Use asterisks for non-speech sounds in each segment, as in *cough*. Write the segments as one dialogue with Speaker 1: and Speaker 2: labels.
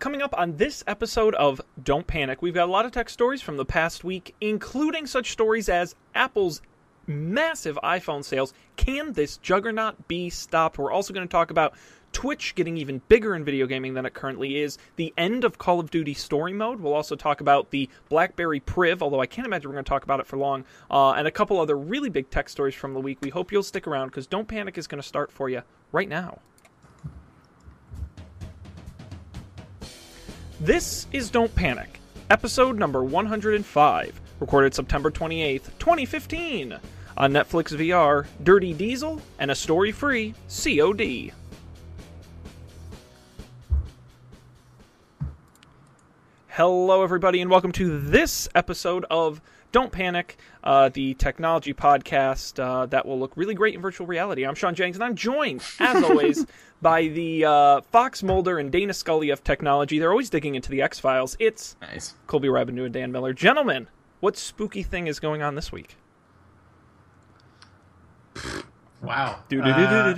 Speaker 1: coming up on this episode of Don't Panic, we've got a lot of tech stories from the past week, including such stories as Apple's massive iPhone sales. Can this juggernaut be stopped? We're also going to talk about Twitch getting even bigger in video gaming than it currently is, the end of Call of Duty story mode. We'll also talk about the BlackBerry Priv, although I can't imagine we're going to talk about it for long, uh, and a couple other really big tech stories from the week. We hope you'll stick around because Don't Panic is going to start for you right now. This is Don't Panic, episode number 105, recorded September 28th, 2015, on Netflix VR, Dirty Diesel, and a story free COD. Hello, everybody, and welcome to this episode of Don't Panic, uh, the technology podcast uh, that will look really great in virtual reality. I'm Sean Jennings, and I'm joined, as always, by the uh, Fox Mulder and Dana Scully of technology. They're always digging into the X Files. It's
Speaker 2: Nice.
Speaker 1: Colby Rabinu and Dan Miller. Gentlemen, what spooky thing is going on this week?
Speaker 3: Wow. Uh,
Speaker 1: I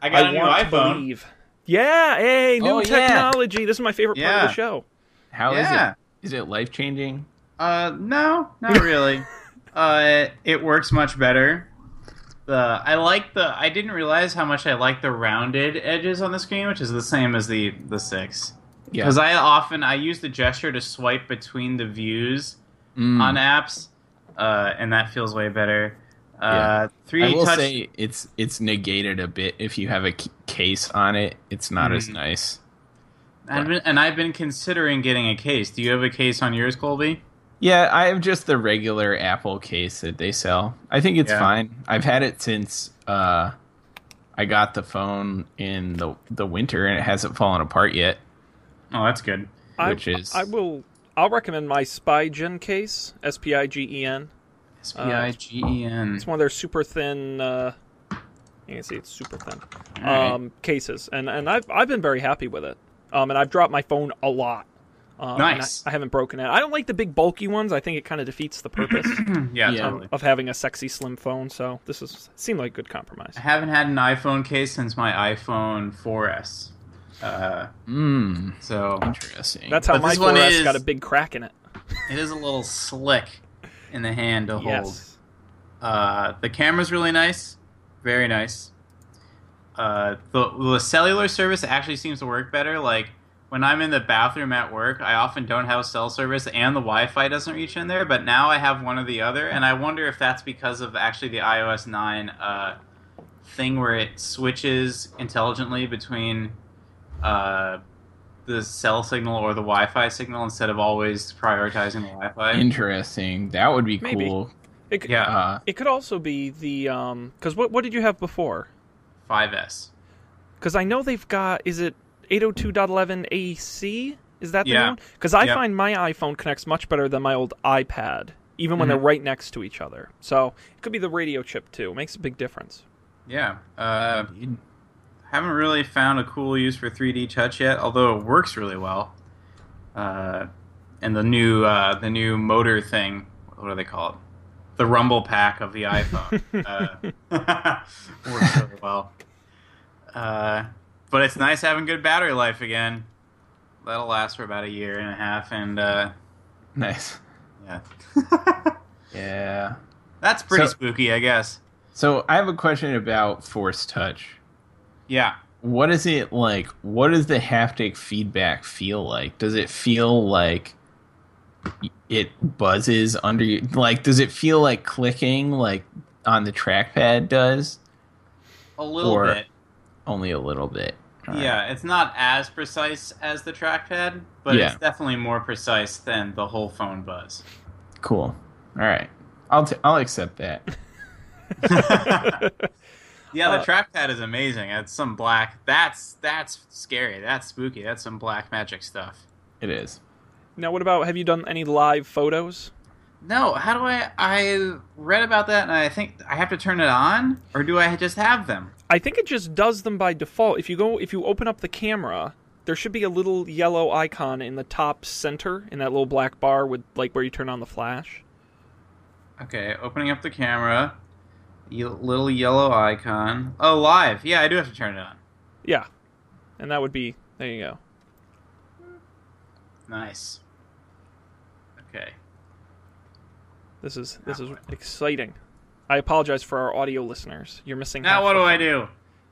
Speaker 3: I got a new iPhone.
Speaker 1: believe. Yeah, hey, new
Speaker 2: Oh, yeah.
Speaker 1: technology. This is my favorite part of the show.
Speaker 2: How is
Speaker 3: Yeah.
Speaker 2: it? Is it life changing?
Speaker 3: Uh, no, not *laughs* really. uh, it works much better. The I like the. I didn't realize how much I like the rounded edges on the screen, which is the same as the the six.
Speaker 2: Yeah.
Speaker 3: Because I often I use the gesture to swipe between the views
Speaker 2: Mm.
Speaker 3: on apps, uh, and that feels way better.
Speaker 2: Yeah.
Speaker 3: Uh,
Speaker 2: I
Speaker 3: 3D
Speaker 2: will
Speaker 3: touch.
Speaker 2: say it's it's negated a bit if you have a c- case on it. It's not as
Speaker 3: Mm.
Speaker 2: nice.
Speaker 3: I've been, and I've been considering getting a case. Do you have a case on yours, Colby?
Speaker 2: Yeah, I have just the regular Apple case that they sell. I think it's
Speaker 3: Yeah.
Speaker 2: fine. I've had it since uh, I got the phone in the the winter, and it hasn't fallen apart yet.
Speaker 3: Oh, that's good.
Speaker 1: I-
Speaker 2: Which is-
Speaker 1: I will. I'll recommend my Spigen case, S P I G E N.
Speaker 3: S P I G E N.
Speaker 1: It's one of their super thin. Uh, you can see it's super thin
Speaker 3: Alright.
Speaker 1: um, cases, and and I've I've been very happy with it. Um, and I've dropped my phone a lot. Um,
Speaker 3: Nice.
Speaker 1: I, I haven't broken it. I don't like the big bulky ones. I think it kind of defeats the purpose *clears throat*
Speaker 3: yeah,
Speaker 2: Yeah.
Speaker 3: totally.
Speaker 1: of having a sexy slim phone. So this is seemed like a good compromise.
Speaker 3: I haven't had an iPhone case since my iPhone 4S. Uh,
Speaker 2: Mm,
Speaker 3: so
Speaker 2: interesting.
Speaker 1: That's how
Speaker 3: But
Speaker 1: my
Speaker 3: this one
Speaker 1: 4S
Speaker 3: is-
Speaker 1: got a big crack in it. *laughs*
Speaker 3: it is a little slick in the hand to hold.
Speaker 1: Yes.
Speaker 3: Uh, the camera's really nice, very nice. Uh, the the cellular service actually seems to work better. Like when I'm in the bathroom at work, I often don't have cell service, and the Wi-Fi doesn't reach in there. But now I have one or the other, and I wonder if that's because of actually the iOS nine uh, thing where it switches intelligently between uh, the cell signal or the Wi-Fi signal instead of always prioritizing the Wi-Fi.
Speaker 2: interesting. That would be
Speaker 1: Maybe.
Speaker 2: cool.
Speaker 1: It, could-
Speaker 3: Yeah.
Speaker 2: Uh,
Speaker 1: It could also be the um because what what did you have before?
Speaker 3: 5S.
Speaker 1: Because I know they've got is it 802.11 AC? Is that the
Speaker 3: Yeah.
Speaker 1: one? Because I
Speaker 3: Yep.
Speaker 1: find my iPhone connects much better than my old iPad, even when
Speaker 3: Mhm.
Speaker 1: they're right next to each other. So it could be the radio chip too. It makes a big difference.
Speaker 3: Yeah. Uh, haven't really found a cool use for 3D touch yet, although it works really well. Uh, and the new uh, the new motor thing, what do they call it? The rumble pack of the iPhone *laughs* uh, works really well. Uh, but it's nice having good battery life again. That'll last for about a year and a half, and uh,
Speaker 2: nice.
Speaker 3: yeah, *laughs*
Speaker 2: Yeah.
Speaker 3: that's pretty
Speaker 2: So-
Speaker 3: spooky, I guess.
Speaker 2: So I have a question about Force Touch.
Speaker 3: Yeah.
Speaker 2: What is it like? What does the haptic feedback feel like? Does it feel like it buzzes under you? Like, does it feel like clicking like on the trackpad does?
Speaker 3: A little
Speaker 2: Or-
Speaker 3: bit.
Speaker 2: Only a little bit. Alright.
Speaker 3: Yeah, it's not as precise as the trackpad, but
Speaker 2: Yeah.
Speaker 3: it's definitely more precise than the whole phone buzz.
Speaker 2: Cool. All right. I'll t- I'll accept that. *laughs*
Speaker 3: Yeah, the
Speaker 1: Uh,
Speaker 3: trackpad is amazing. It's some black. That's that's scary. That's spooky. That's some black magic stuff.
Speaker 2: It is.
Speaker 1: Now, what about have you done any live photos?
Speaker 3: No, how do I? I read about that, and I think I have to turn it on, or do I just have them?
Speaker 1: I think it just does them by default. If you go, if you open up the camera, there should be a little yellow icon in the top center in that little black bar with like where you turn on the flash.
Speaker 3: Okay, opening up the camera, little yellow icon. Oh, live. Yeah, I do have to turn it on.
Speaker 1: Yeah. and that would be there. You go.
Speaker 3: Nice. Okay.
Speaker 1: This is this is exciting. I apologize for our audio listeners. You're missing.
Speaker 3: Now what do I do?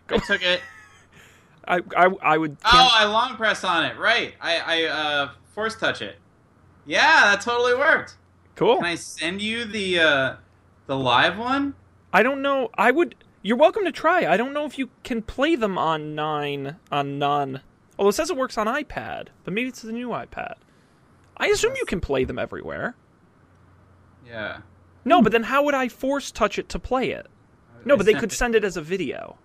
Speaker 3: I took it. *laughs*
Speaker 1: I I, I would.
Speaker 3: Oh,
Speaker 1: can't-
Speaker 3: I long press on it. Right. I I uh force touch it. Yeah, that totally worked.
Speaker 1: cool.
Speaker 3: Can I send you the uh the live one?
Speaker 1: I don't know. I would. You're welcome to try. I don't know if you can play them on nine on none. Although it says it works on iPad, but maybe it's the new iPad. I assume you can play them everywhere.
Speaker 3: Yeah.
Speaker 1: No, but then how would I force touch it to play it? No, but they could *laughs* send it as a video.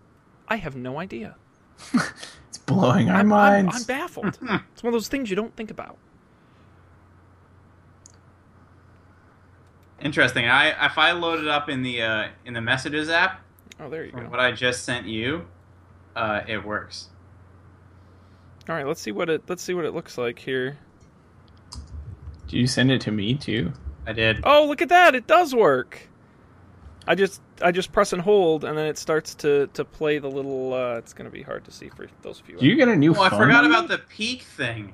Speaker 1: I have no idea. *laughs*
Speaker 2: It's blowing our
Speaker 1: I'm, I'm. I'm baffled. *laughs* it's one of those things you don't think about.
Speaker 3: Interesting. I if I load it up in the uh in the messages app
Speaker 1: Oh, there you go.
Speaker 3: what I just sent you, uh it works.
Speaker 1: All right, let's see what it let's see what it looks like here.
Speaker 2: Did you send it to me too?
Speaker 3: I did.
Speaker 1: Oh, look at that! It does work. I just I just press and hold, and then it starts to to play the little. Uh, it's gonna be hard to see for those of you.
Speaker 2: Do you get a new
Speaker 3: Oh, I forgot about the peek thing.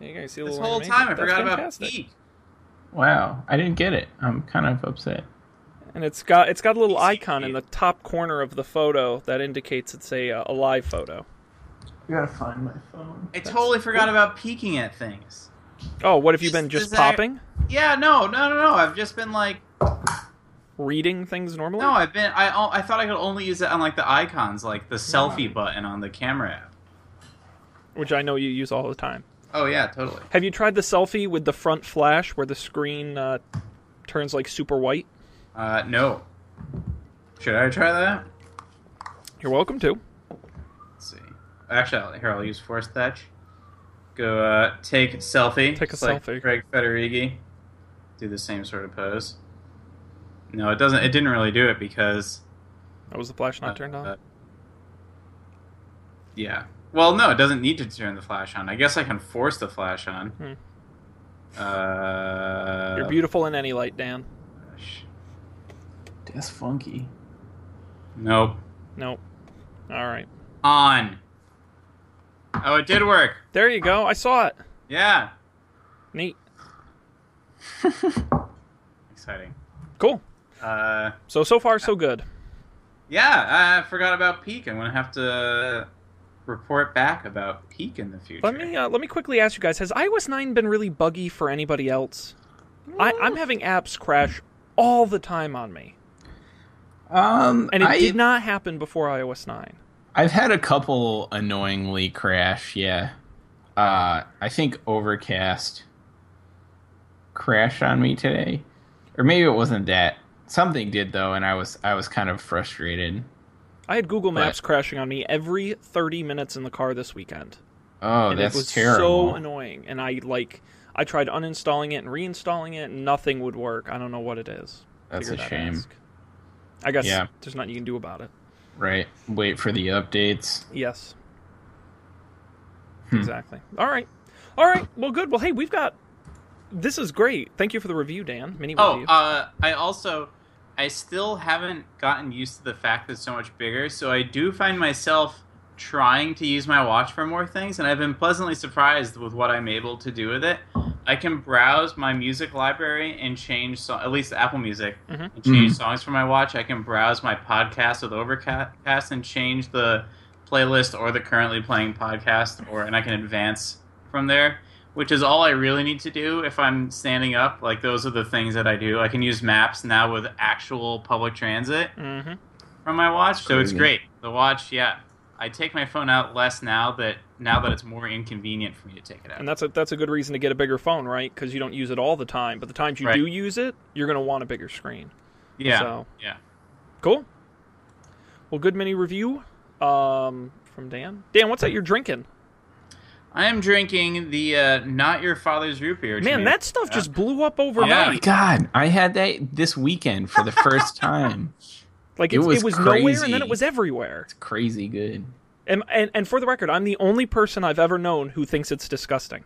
Speaker 1: You guys see a
Speaker 3: This
Speaker 1: little
Speaker 3: whole
Speaker 1: animation?
Speaker 3: time I
Speaker 1: That's
Speaker 3: forgot
Speaker 1: fantastic.
Speaker 3: about peek.
Speaker 2: Wow, I didn't get it. I'm kind of upset.
Speaker 1: And it's got it's got a little icon in the top corner of the photo that indicates it's a uh, a live photo.
Speaker 2: I gotta find my phone.
Speaker 3: I totally forgot about peeking at things.
Speaker 1: Oh, what have you been just
Speaker 3: design-
Speaker 1: popping,
Speaker 3: Yeah, no, no, no, no. I've just been like,
Speaker 1: reading things normally?
Speaker 3: no, I've been. I I thought I could only use it on like the icons, like the selfie button on the camera app.
Speaker 1: Which I know you use all the time.
Speaker 3: Oh yeah, totally.
Speaker 1: Have you tried the selfie with the front flash where the screen uh, turns like super white?
Speaker 3: Uh, no. Should I try that?
Speaker 1: You're welcome to.
Speaker 3: Let's see. Actually, I'll, here I'll use force touch. Go uh, take selfie.
Speaker 1: Take a
Speaker 3: just like
Speaker 1: selfie.
Speaker 3: Craig Federighi. Do the same sort of pose. No, it doesn't. It didn't really do it because.
Speaker 1: That was the flash not turned on.
Speaker 3: uh, yeah. Well, no, it doesn't need to turn the flash on. I guess I can force the flash on.
Speaker 1: Hmm.
Speaker 3: Uh,
Speaker 1: You're beautiful in any light, Dan.
Speaker 3: gosh.
Speaker 2: That's funky.
Speaker 3: Nope.
Speaker 1: Nope. All right.
Speaker 3: On. Oh, it did work.
Speaker 1: There you go. I saw it.
Speaker 3: Yeah.
Speaker 1: Neat. *laughs*
Speaker 3: Exciting.
Speaker 1: Cool.
Speaker 3: Uh,
Speaker 1: So so far so good.
Speaker 3: yeah, I forgot about Peek. I'm gonna have to report back about Peek in the future.
Speaker 1: Let me uh, let me quickly ask you guys: Has iOS 9 been really buggy for anybody else? I, I'm having apps crash all the time on me,
Speaker 2: Um,
Speaker 1: and it
Speaker 2: I,
Speaker 1: did not happen before iOS 9.
Speaker 2: I've had a couple annoyingly crash. Yeah, uh, I think Overcast crashed on me today, or maybe it wasn't that. Something did though, and I was I was kind of frustrated.
Speaker 1: I had Google
Speaker 2: But-
Speaker 1: Maps crashing on me every 30 minutes in the car this weekend.
Speaker 2: Oh,
Speaker 1: and
Speaker 2: that's
Speaker 1: it was
Speaker 2: terrible.
Speaker 1: so annoying. And I like I tried uninstalling it and reinstalling it, and nothing would work. I don't know what it is.
Speaker 2: That's
Speaker 1: Figured
Speaker 2: a shame.
Speaker 1: ask. I guess
Speaker 2: Yeah.
Speaker 1: there's nothing you can do about it.
Speaker 2: Right. Wait for the updates.
Speaker 1: Yes.
Speaker 2: Hmm.
Speaker 1: Exactly. All right. All right. Well, good. Well, hey, we've got. This is great. Thank you for the review, Dan. Mini
Speaker 3: Oh,
Speaker 1: review.
Speaker 3: uh, I also, I still haven't gotten used to the fact that it's so much bigger. So I do find myself trying to use my watch for more things, and I've been pleasantly surprised with what I'm able to do with it. I can browse my music library and change, so- at least Apple Music,
Speaker 1: Mhm.
Speaker 3: and change
Speaker 2: Mhm.
Speaker 3: songs for my watch. I can browse my podcast with Overcast and change the playlist or the currently playing podcast, or and I can advance from there which is all I really need to do if I'm standing up. Like those are the things that I do. I can use maps now with actual public transit
Speaker 1: mm-hmm.
Speaker 3: from my watch, so it's great. The watch, yeah. I take my phone out less now that now that it's more inconvenient for me to take it out.
Speaker 1: And that's a that's a good reason to get a bigger phone, right? Because you don't use it all the time. But the times you
Speaker 3: Right.
Speaker 1: do use it, you're gonna want a bigger screen.
Speaker 3: yeah,
Speaker 1: So
Speaker 3: yeah.
Speaker 1: cool. Well, good mini review um, from Dan. Dan, what's that you're drinking?
Speaker 3: I am drinking the uh, not your father's root beer.
Speaker 1: Man,
Speaker 3: Jimmy.
Speaker 1: that stuff
Speaker 3: Yeah.
Speaker 1: just blew up
Speaker 2: Oh my
Speaker 1: overnight.
Speaker 2: god! I had that this weekend for the first *laughs* time.
Speaker 1: Like
Speaker 2: It
Speaker 1: it's,
Speaker 2: was
Speaker 1: it was nowhere, and then it was everywhere.
Speaker 2: It's crazy good.
Speaker 1: And, and and for the record, I'm the only person I've ever known who thinks it's disgusting.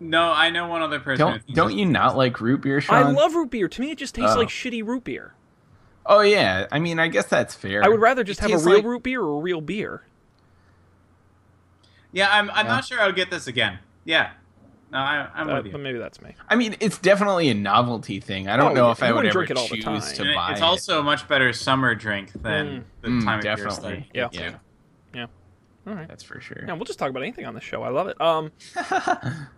Speaker 3: No, I know one other person.
Speaker 2: Don't don't you not like root beer, Sean?
Speaker 1: I love root beer. To me, it just tastes
Speaker 2: Oh.
Speaker 1: like shitty root beer.
Speaker 2: Oh yeah, I mean, I guess that's fair.
Speaker 1: I would rather just
Speaker 2: It
Speaker 1: have a real
Speaker 2: like-
Speaker 1: root beer or a real beer.
Speaker 3: Yeah, I'm. I'm
Speaker 2: Yeah.
Speaker 3: not sure I would get this again. Yeah. No, I, I'm
Speaker 1: Uh,
Speaker 3: with
Speaker 1: but
Speaker 3: you.
Speaker 1: maybe that's me.
Speaker 2: I mean, it's definitely a novelty thing. I don't
Speaker 1: Oh,
Speaker 2: know if I would
Speaker 1: wouldn't
Speaker 2: ever
Speaker 1: drink it all the
Speaker 2: choose
Speaker 1: time.
Speaker 2: to
Speaker 3: And
Speaker 2: buy
Speaker 3: it's
Speaker 2: it.
Speaker 3: also a much better summer drink than the
Speaker 2: Mm,
Speaker 3: time of year
Speaker 2: definitely.
Speaker 3: stuff.
Speaker 1: Yeah.
Speaker 2: yeah,
Speaker 1: All right.
Speaker 2: that's for sure.
Speaker 1: Yeah, we'll just talk about anything on the show. I love it. Um, *laughs*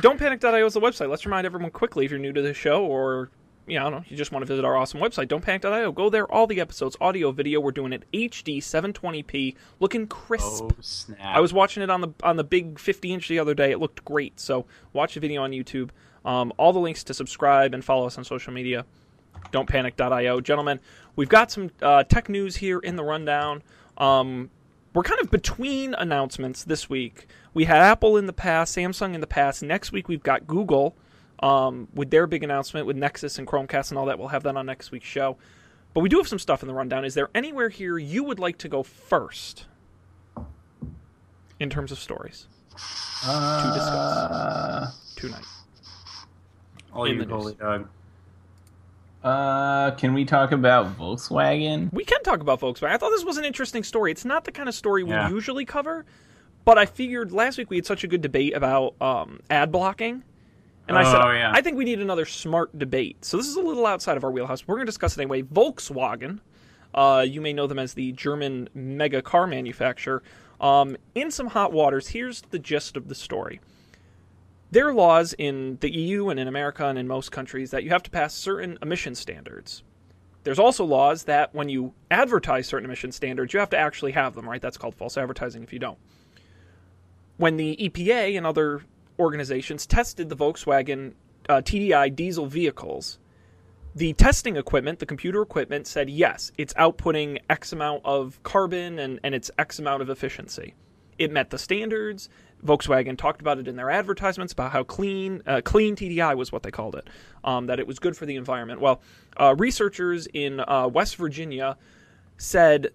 Speaker 1: Don'tPanic.io is the website. Let's remind everyone quickly if you're new to the show or you know, I don't know, you just want to visit our awesome website, don'tpanic.io. Go there. All the episodes, audio, video, we're doing it HD 720p, looking crisp.
Speaker 3: Oh snap!
Speaker 1: I was watching it on the on the big 50 inch the other day. It looked great. So watch the video on YouTube. Um, all the links to subscribe and follow us on social media. Don'tPanic.io, gentlemen. We've got some uh, tech news here in the rundown. Um, we're kind of between announcements this week. We had Apple in the past, Samsung in the past. Next week we've got Google um, with their big announcement with Nexus and Chromecast and all that. We'll have that on next week's show. But we do have some stuff in the rundown. Is there anywhere here you would like to go first in terms of stories to discuss
Speaker 2: Uh,
Speaker 1: tonight?
Speaker 3: All
Speaker 1: in
Speaker 3: you
Speaker 1: the news.
Speaker 3: holy dog.
Speaker 2: uh, can we talk about Volkswagen?
Speaker 1: We can talk about Volkswagen. I thought this was an interesting story. It's not the kind of story we
Speaker 3: Yeah.
Speaker 1: usually cover, but I figured last week we had such a good debate about um, ad blocking. And I said,
Speaker 3: Oh, yeah.
Speaker 1: I think we need another smart debate. So this is a little outside of our wheelhouse. We're going to discuss it anyway. Volkswagen, uh, you may know them as the German mega car manufacturer, um, in some hot waters. Here's the gist of the story. There are laws in the EU and in America and in most countries that you have to pass certain emission standards. There's also laws that when you advertise certain emission standards, you have to actually have them, right? That's called false advertising if you don't. When the EPA and other organizations tested the Volkswagen uh, TDI diesel vehicles, the testing equipment, the computer equipment, said yes, it's outputting X amount of carbon and, and it's X amount of efficiency. It met the standards. Volkswagen talked about it in their advertisements about how clean, uh, clean TDI was what they called it, um, that it was good for the environment. Well, uh, researchers in uh, West Virginia said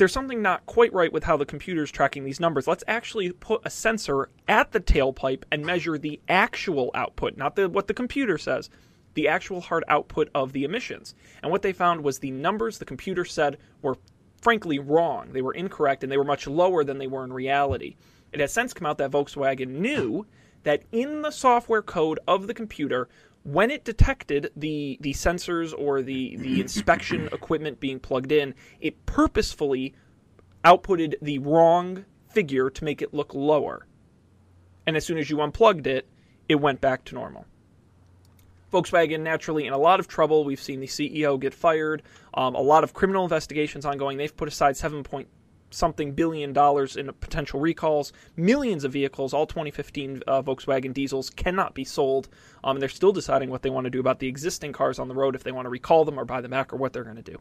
Speaker 1: there's something not quite right with how the computer's tracking these numbers. Let's actually put a sensor at the tailpipe and measure the actual output, not the what the computer says, the actual hard output of the emissions. And what they found was the numbers the computer said were frankly wrong. They were incorrect and they were much lower than they were in reality. It has since come out that Volkswagen knew that in the software code of the computer, when it detected the the sensors or the the inspection equipment being plugged in, it purposefully outputted the wrong figure to make it look lower. And as soon as you unplugged it, it went back to normal. Volkswagen naturally in a lot of trouble. We've seen the CEO get fired. Um, a lot of criminal investigations ongoing. They've put aside seven point something billion dollars in potential recalls. Millions of vehicles, all 2015 uh, Volkswagen diesels, cannot be sold. Um, and they're still deciding what they want to do about the existing cars on the road, if they want to recall them or buy them back, or what they're going to do.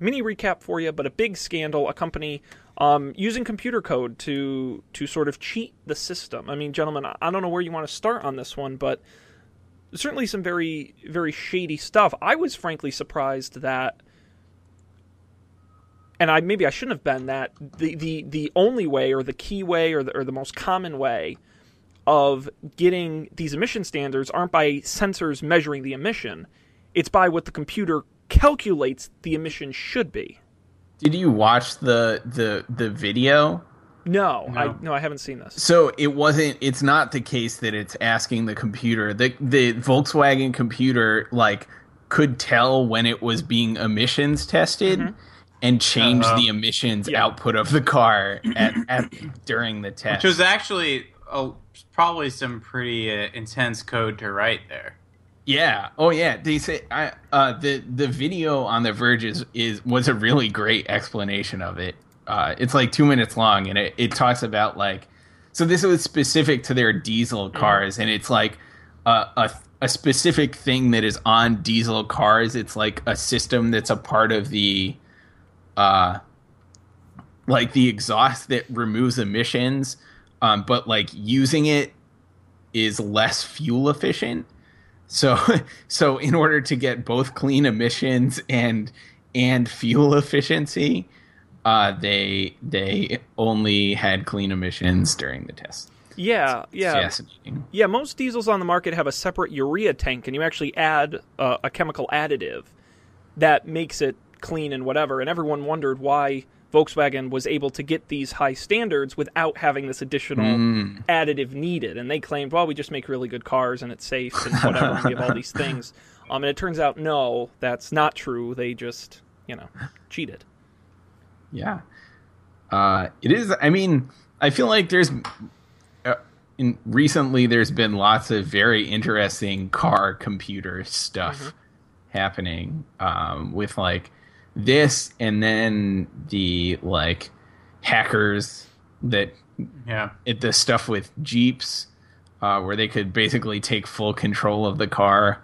Speaker 1: Mini recap for you, but a big scandal. A company um, using computer code to to sort of cheat the system. I mean, gentlemen, I don't know where you want to start on this one, but certainly some very very shady stuff. I was frankly surprised that and I maybe I shouldn't have been that the the the only way or the key way or the, or the most common way of getting these emission standards aren't by sensors measuring the emission. It's by what the computer calculates the emission should be.
Speaker 2: Did you watch the the the video?
Speaker 1: No, I
Speaker 3: No.
Speaker 1: no I haven't seen this.
Speaker 2: So it wasn't. It's not the case that it's asking the computer. The the Volkswagen computer like could tell when it was being emissions tested mm-hmm. And change
Speaker 3: Uh-huh.
Speaker 2: the emissions
Speaker 1: Yeah.
Speaker 2: output of the car at, *clears throat* at during the test.
Speaker 3: Which was actually a, probably some pretty uh, intense code to write there.
Speaker 2: Yeah. Oh yeah. They say I uh the the video on the Verge is, is was a really great explanation of it. Uh it's like two minutes long and it, it talks about like so this was specific to their diesel cars and it's like a, a a specific thing that is on diesel cars. It's like a system that's a part of the uh like the exhaust that removes emissions, um, but like using it is less fuel efficient. So *laughs* so in order to get both clean emissions and and fuel efficiency, uh, they they only had clean emissions during the test.
Speaker 1: Yeah, yeah. Yeah, most diesels on the market have a separate urea tank, and you actually add uh, a chemical additive that makes it clean and whatever. And everyone wondered why Volkswagen was able to get these high standards without having this additional
Speaker 2: Mm.
Speaker 1: additive needed. And they claimed, well, we just make really good cars and it's safe and whatever, and give all these *laughs* things. Um, and it turns out, no, that's not true. They just, you know, cheated.
Speaker 2: Yeah. Uh, it is. I mean, I feel like there's. Uh, in recently, there's been lots of very interesting car computer stuff happening um, with like this, and then the like hackers that
Speaker 3: Yeah.
Speaker 2: it, the stuff with Jeeps, uh, where they could basically take full control of the car.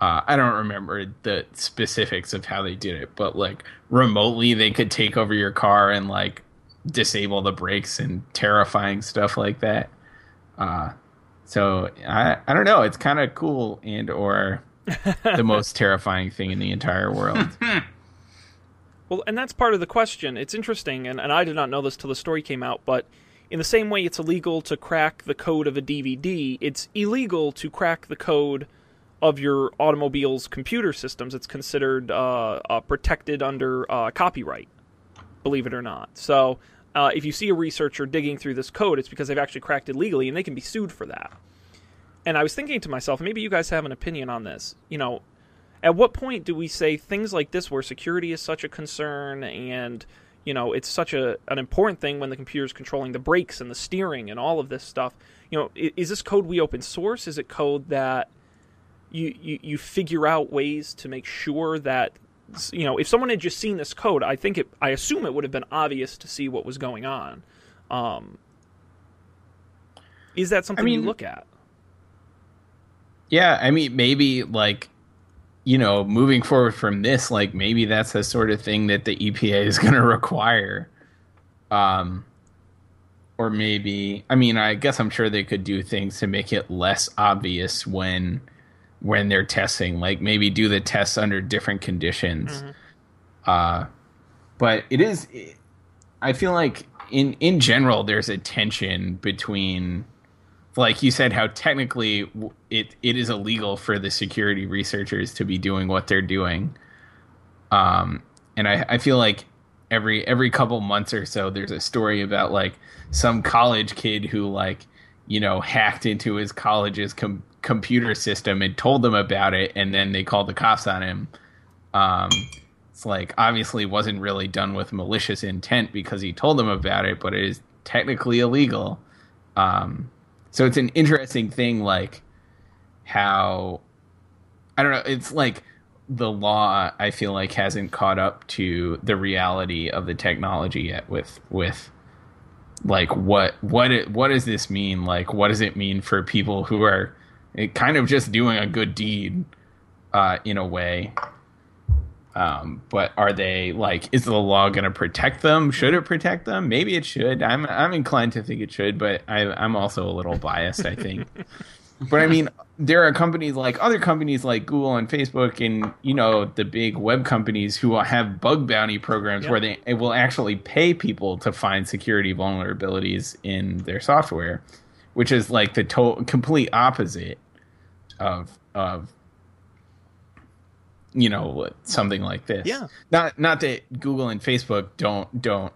Speaker 2: Uh, I don't remember the specifics of how they did it, but like remotely, they could take over your car and like disable the brakes and terrifying stuff like that. Uh, so I I don't know. It's kind of cool and or *laughs* the most terrifying thing in the entire world. *laughs*
Speaker 1: Well, and that's part of the question. It's interesting, and, and I did not know this till the story came out, but in the same way it's illegal to crack the code of a DVD, it's illegal to crack the code of your automobile's computer systems. It's considered uh, uh, protected under uh, copyright, believe it or not. So uh, if you see a researcher digging through this code, it's because they've actually cracked it legally, and they can be sued for that. And I was thinking to myself, maybe you guys have an opinion on this. You know, at what point do we say things like this where security is such a concern and you know it's such a an important thing when the computer is controlling the brakes and the steering and all of this stuff? You know is, is this code we open source? Is it code that you, you you figure out ways to make sure that you know if someone had just seen this code i think it i assume it would have been obvious to see what was going on. Um is that something you
Speaker 2: mean-
Speaker 1: look at?
Speaker 2: Yeah, I mean, maybe like, you know, moving forward from this, like maybe that's the sort of thing that the EPA is *laughs* going to require. Um, or maybe, I mean, I guess I'm sure they could do things to make it less obvious when when they're testing, like maybe do the tests under different conditions. Uh, but it is, I feel like in in general, there's a tension between like you said, how technically it it is illegal for the security researchers to be doing what they're doing. Um, and I, I feel like every every couple months or so, there's a story about like some college kid who like you know hacked into his college's com- computer system and told them about it, and then they called the cops on him. Um, it's like obviously wasn't really done with malicious intent because he told them about it, but it is technically illegal. Um, so it's an interesting thing, like how I don't know. It's like the law. I feel like hasn't caught up to the reality of the technology yet. With with like what what it, what does this mean? Like what does it mean for people who are eh, kind of just doing a good deed uh, in a way? Um, but are they like? Is the law going to protect them? Should it protect them? Maybe it should. I'm I'm inclined to think it should, but I, I'm also a little biased. I think. *laughs* but I mean, there are companies like other companies like Google and Facebook, and you know the big web companies who have bug bounty programs
Speaker 1: Yeah.
Speaker 2: where they it will actually pay people to find security vulnerabilities in their software, which is like the to- complete opposite of of you know something like this.
Speaker 1: Yeah.
Speaker 2: Not not that Google and Facebook don't don't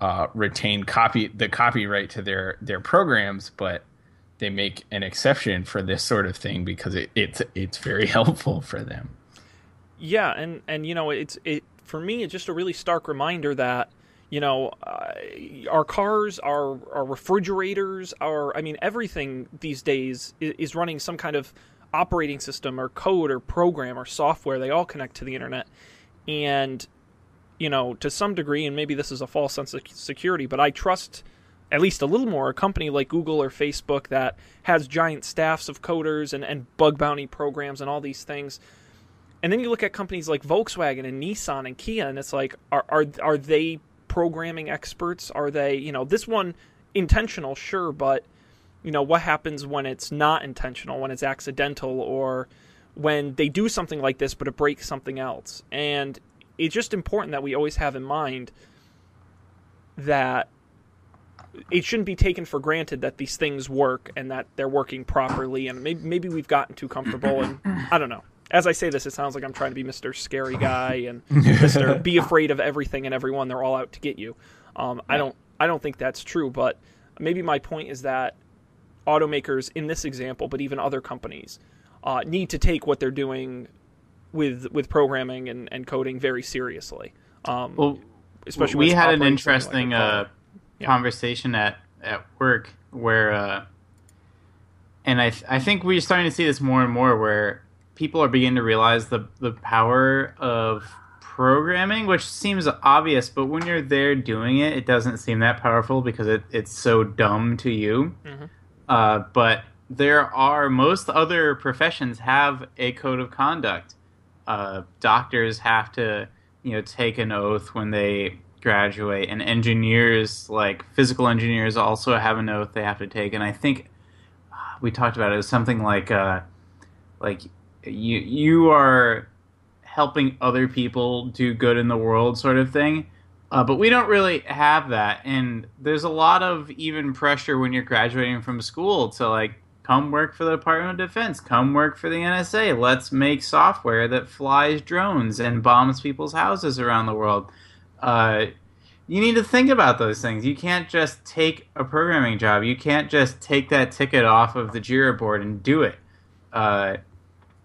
Speaker 2: uh, retain copy the copyright to their their programs, but they make an exception for this sort of thing because it, it's it's very *laughs* helpful for them.
Speaker 1: Yeah, and and you know, it's it for me. It's just a really stark reminder that you know uh, our cars, our our refrigerators, our I mean everything these days is, is running some kind of operating system or code or program or software. They all connect to the internet, and you know to some degree, and maybe this is a false sense of security, but I trust at least a little more a company like Google or Facebook that has giant staffs of coders and, and bug bounty programs and all these things. And then you look at companies like Volkswagen and Nissan and Kia, and it's like, are are are they programming experts? Are they, you know, this one intentional, sure, but you know, what happens when it's not intentional, when it's accidental, or when they do something like this but it breaks something else? And it's just important that we always have in mind that it shouldn't be taken for granted that these things work and that they're working properly. And maybe maybe we've gotten too comfortable, and *clears throat* I don't know. as I say this, it sounds like I'm trying to be Mr. Scary *laughs* Guy and *laughs* Mr. Be afraid of everything and everyone. They're all out to get you. Um, I don't. I don't think that's true. But maybe my point is that automakers, in this example, but even other companies, uh, need to take what they're doing with with programming and, and coding very seriously. Um,
Speaker 3: Well,
Speaker 1: especially
Speaker 3: we had an interesting
Speaker 1: like
Speaker 3: uh,
Speaker 1: Yeah.
Speaker 3: conversation at at work where, uh, and I th- I think we're starting to see this more and more where people are beginning to realize the the power of programming, which seems obvious, but when you're there doing it, it doesn't seem that powerful because it, it's so dumb to you.
Speaker 1: Mhm.
Speaker 3: Uh, but there are most other professions have a code of conduct. Uh, doctors have to, you know, take an oath when they graduate, and engineers, like physical engineers, also have an oath they have to take. And I think uh, we talked about it as something like, uh, like you you are helping other people do good in the world, sort of thing. Uh, but we don't really have that, and there's a lot of even pressure when you're graduating from school to like come work for the Department of Defense, come work for the NSA. Let's make software that flies drones and bombs people's houses around the world. Uh, you need to think about those things. You can't just take a programming job. You can't just take that ticket off of the Jira board and do it. Uh,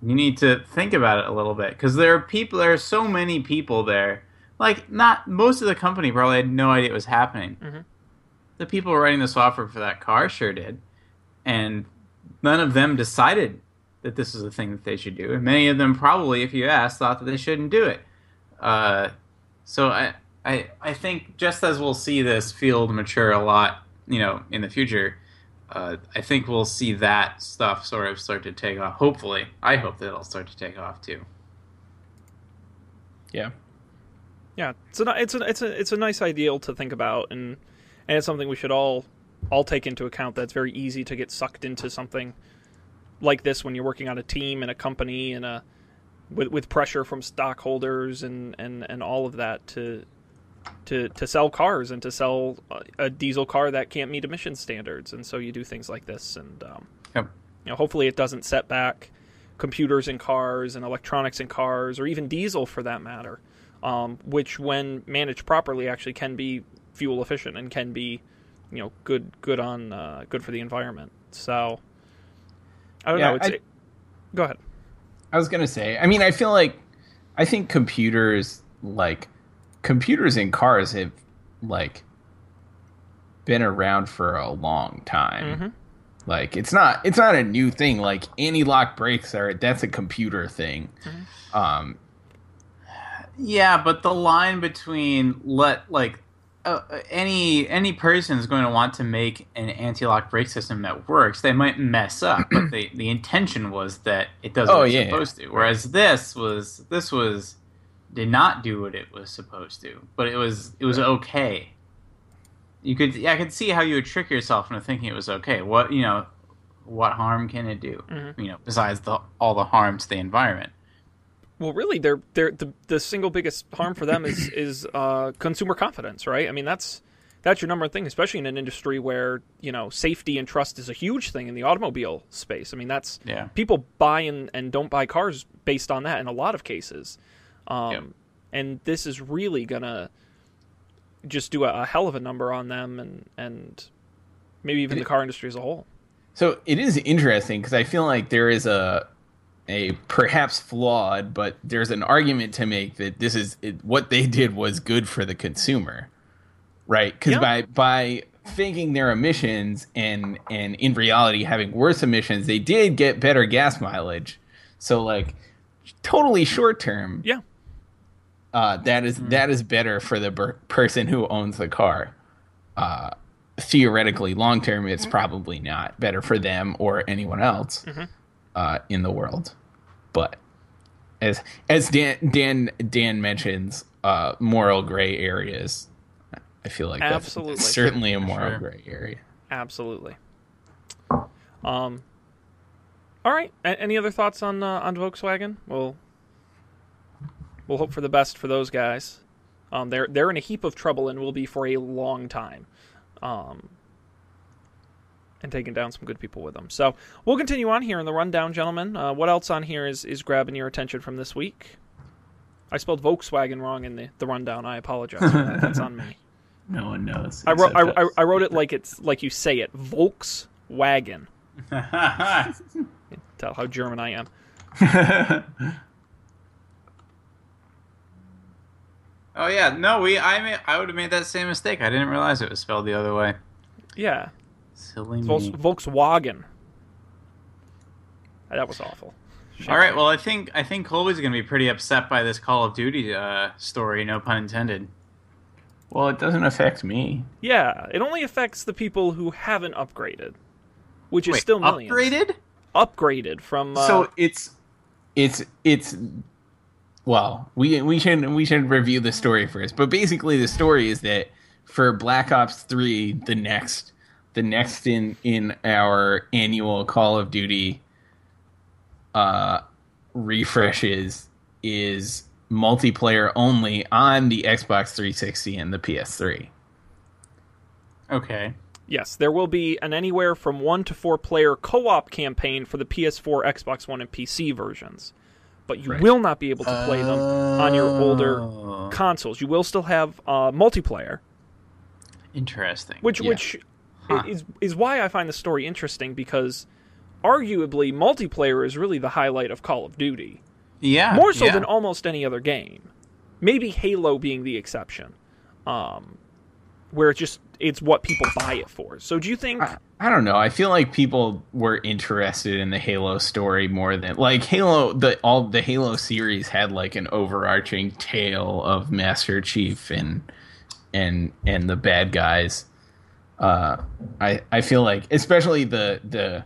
Speaker 3: you need to think about it a little bit because there are people. There are so many people there. Like, not most of the company probably had no idea it was happening.
Speaker 1: Mhm.
Speaker 3: The people writing the software for that car sure did, and none of them decided that this was a thing that they should do. And many of them probably, if you asked, thought that they shouldn't do it. Uh, so I, I, I think just as we'll see this field mature a lot, you know, in the future, uh, I think we'll see that stuff sort of start to take off. Hopefully, I hope that it'll start to take off too.
Speaker 2: Yeah.
Speaker 1: Yeah, it's a it's a it's a it's a nice ideal to think about, and and it's something we should all all take into account. That's very easy to get sucked into something like this when you're working on a team and a company and a with with pressure from stockholders and and and all of that to to to sell cars and to sell a, diesel car that can't meet emission standards, and so you do things like this, and um,
Speaker 3: Yep.
Speaker 1: you know, hopefully it doesn't set back computers in cars and electronics in cars or even diesel for that matter um, which when managed properly actually can be fuel efficient and can be you know good good on uh, good for the environment so i don't
Speaker 2: Yeah,
Speaker 1: know
Speaker 2: I-
Speaker 1: go ahead
Speaker 2: I was gonna say. I mean, I feel like I think computers, like computers in cars, have like been around for a long time.
Speaker 1: Mhm.
Speaker 2: Like it's not it's not a new thing. Like anti-lock brakes are that's a computer thing. Um,
Speaker 3: Yeah, but the line between let like uh, any any person is going to want to make an anti-lock brake system that works. They might mess up, but *clears throat* the the intention was that it does what
Speaker 2: Oh,
Speaker 3: it's
Speaker 2: yeah.
Speaker 3: supposed to. Whereas this was this was did not do what it was supposed to, but it was it was okay. You could I could see how you would trick yourself into thinking it was okay. What you know, what harm can it do?
Speaker 1: Mhm.
Speaker 3: You know, besides the all the harm to the environment.
Speaker 1: Well really they're, they're the, the single biggest harm for them is *coughs* is uh, consumer confidence right i mean that's that's your number one thing especially in an industry where you know safety and trust is a huge thing in the automobile space i mean that's
Speaker 3: Yeah.
Speaker 1: people buy and, and don't buy cars based on that in a lot of cases. Um. And this is really going to just do a, a hell of a number on them and, and maybe even the car industry as a whole.
Speaker 2: so it is interesting because I feel like there is a a perhaps flawed, but there's an argument to make that this is it, what they did was good for the consumer, right? Because
Speaker 1: Yeah.
Speaker 2: by by faking their emissions and and in reality having worse emissions, they did get better gas mileage. So like totally short term,
Speaker 1: Yeah.
Speaker 2: uh, that is that is better for the ber- person who owns the car. Uh, theoretically, long term, it's probably not better for them or anyone else uh, in the world. But as as Dan Dan Dan mentions, uh, moral gray areas. I feel like that's,
Speaker 1: Absolutely.
Speaker 2: that's *laughs* certainly a moral
Speaker 3: sure.
Speaker 2: gray area.
Speaker 1: Absolutely. Um, all right. A- any other thoughts on uh, on Volkswagen? We'll we'll hope for the best for those guys. Um, they're they're in a heap of trouble and will be for a long time. Um, and taking down some good people with them. So we'll continue on here in the rundown, gentlemen. Uh, what else on here is, is grabbing your attention from this week? I spelled Volkswagen wrong in the, the rundown. I apologize. That's on me. *laughs*
Speaker 2: No one knows.
Speaker 1: I wrote I, I. I wrote it like it's like you say it. Volkswagen. *laughs* Tell how German I am. *laughs*
Speaker 3: oh yeah, no, we I made, I would have made that same mistake. I didn't realize it was spelled the other way.
Speaker 1: Yeah,
Speaker 3: Silly
Speaker 1: Volks,
Speaker 3: me.
Speaker 1: Volkswagen. That was awful.
Speaker 3: All right, well, I think I think Colby's going to be pretty upset by this Call of Duty uh, story. No pun intended.
Speaker 2: well, it doesn't affect me.
Speaker 1: Yeah, it only affects the people who haven't upgraded, which is still millions.
Speaker 3: upgraded?
Speaker 1: Upgraded from. Uh,
Speaker 2: so it's it's it's well we we should we should review the story first but basically the story is that for black ops 3 the next the next in in our annual call of duty uh refreshes is multiplayer only on the xbox 360 and the ps3
Speaker 3: Okay.
Speaker 1: yes, there will be an anywhere from one to four player co-op campaign for the PS4, Xbox One, and PC versions, but you
Speaker 2: Right.
Speaker 1: will not be able to play them on your older
Speaker 3: Oh,
Speaker 1: consoles. You will still have uh, multiplayer,
Speaker 3: Interesting.
Speaker 1: which
Speaker 2: Yeah.
Speaker 1: which
Speaker 3: Huh.
Speaker 1: is is why I find the story interesting because arguably multiplayer is really the highlight of Call of Duty.
Speaker 3: yeah,
Speaker 1: more so
Speaker 3: yeah.
Speaker 1: than almost any other game. Maybe Halo being the exception, um, where it's just it's what people buy it for. So do you think?
Speaker 2: I, I don't know. I feel like people were interested in the Halo story more than like Halo. The all the Halo series had like an overarching tale of Master Chief and and and the bad guys. Uh, I I feel like especially the the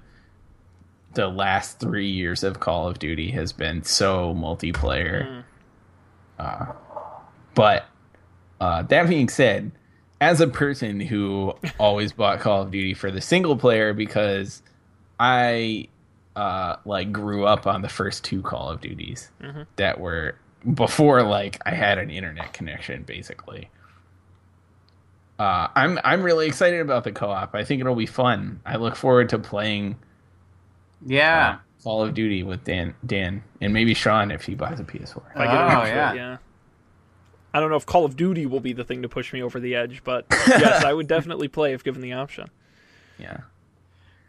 Speaker 2: the last three years of Call of Duty has been so multiplayer. Uh, but uh, that being said, as a person who *laughs* always bought Call of Duty for the single player because I uh, like grew up on the first two Call of Duties that were before like I had an internet connection basically. Uh, I'm I'm really excited about the co-op. I think it'll be fun. I look forward to playing
Speaker 3: yeah.
Speaker 2: uh, Call of Duty with Dan Dan and maybe Sean if he buys a PS4.
Speaker 1: If I get
Speaker 3: Oh,
Speaker 1: around it,
Speaker 3: yeah.
Speaker 1: yeah. I don't know if Call of Duty will be the thing to push me over the edge, but *laughs* yes, I would definitely play if given the option.
Speaker 2: Yeah.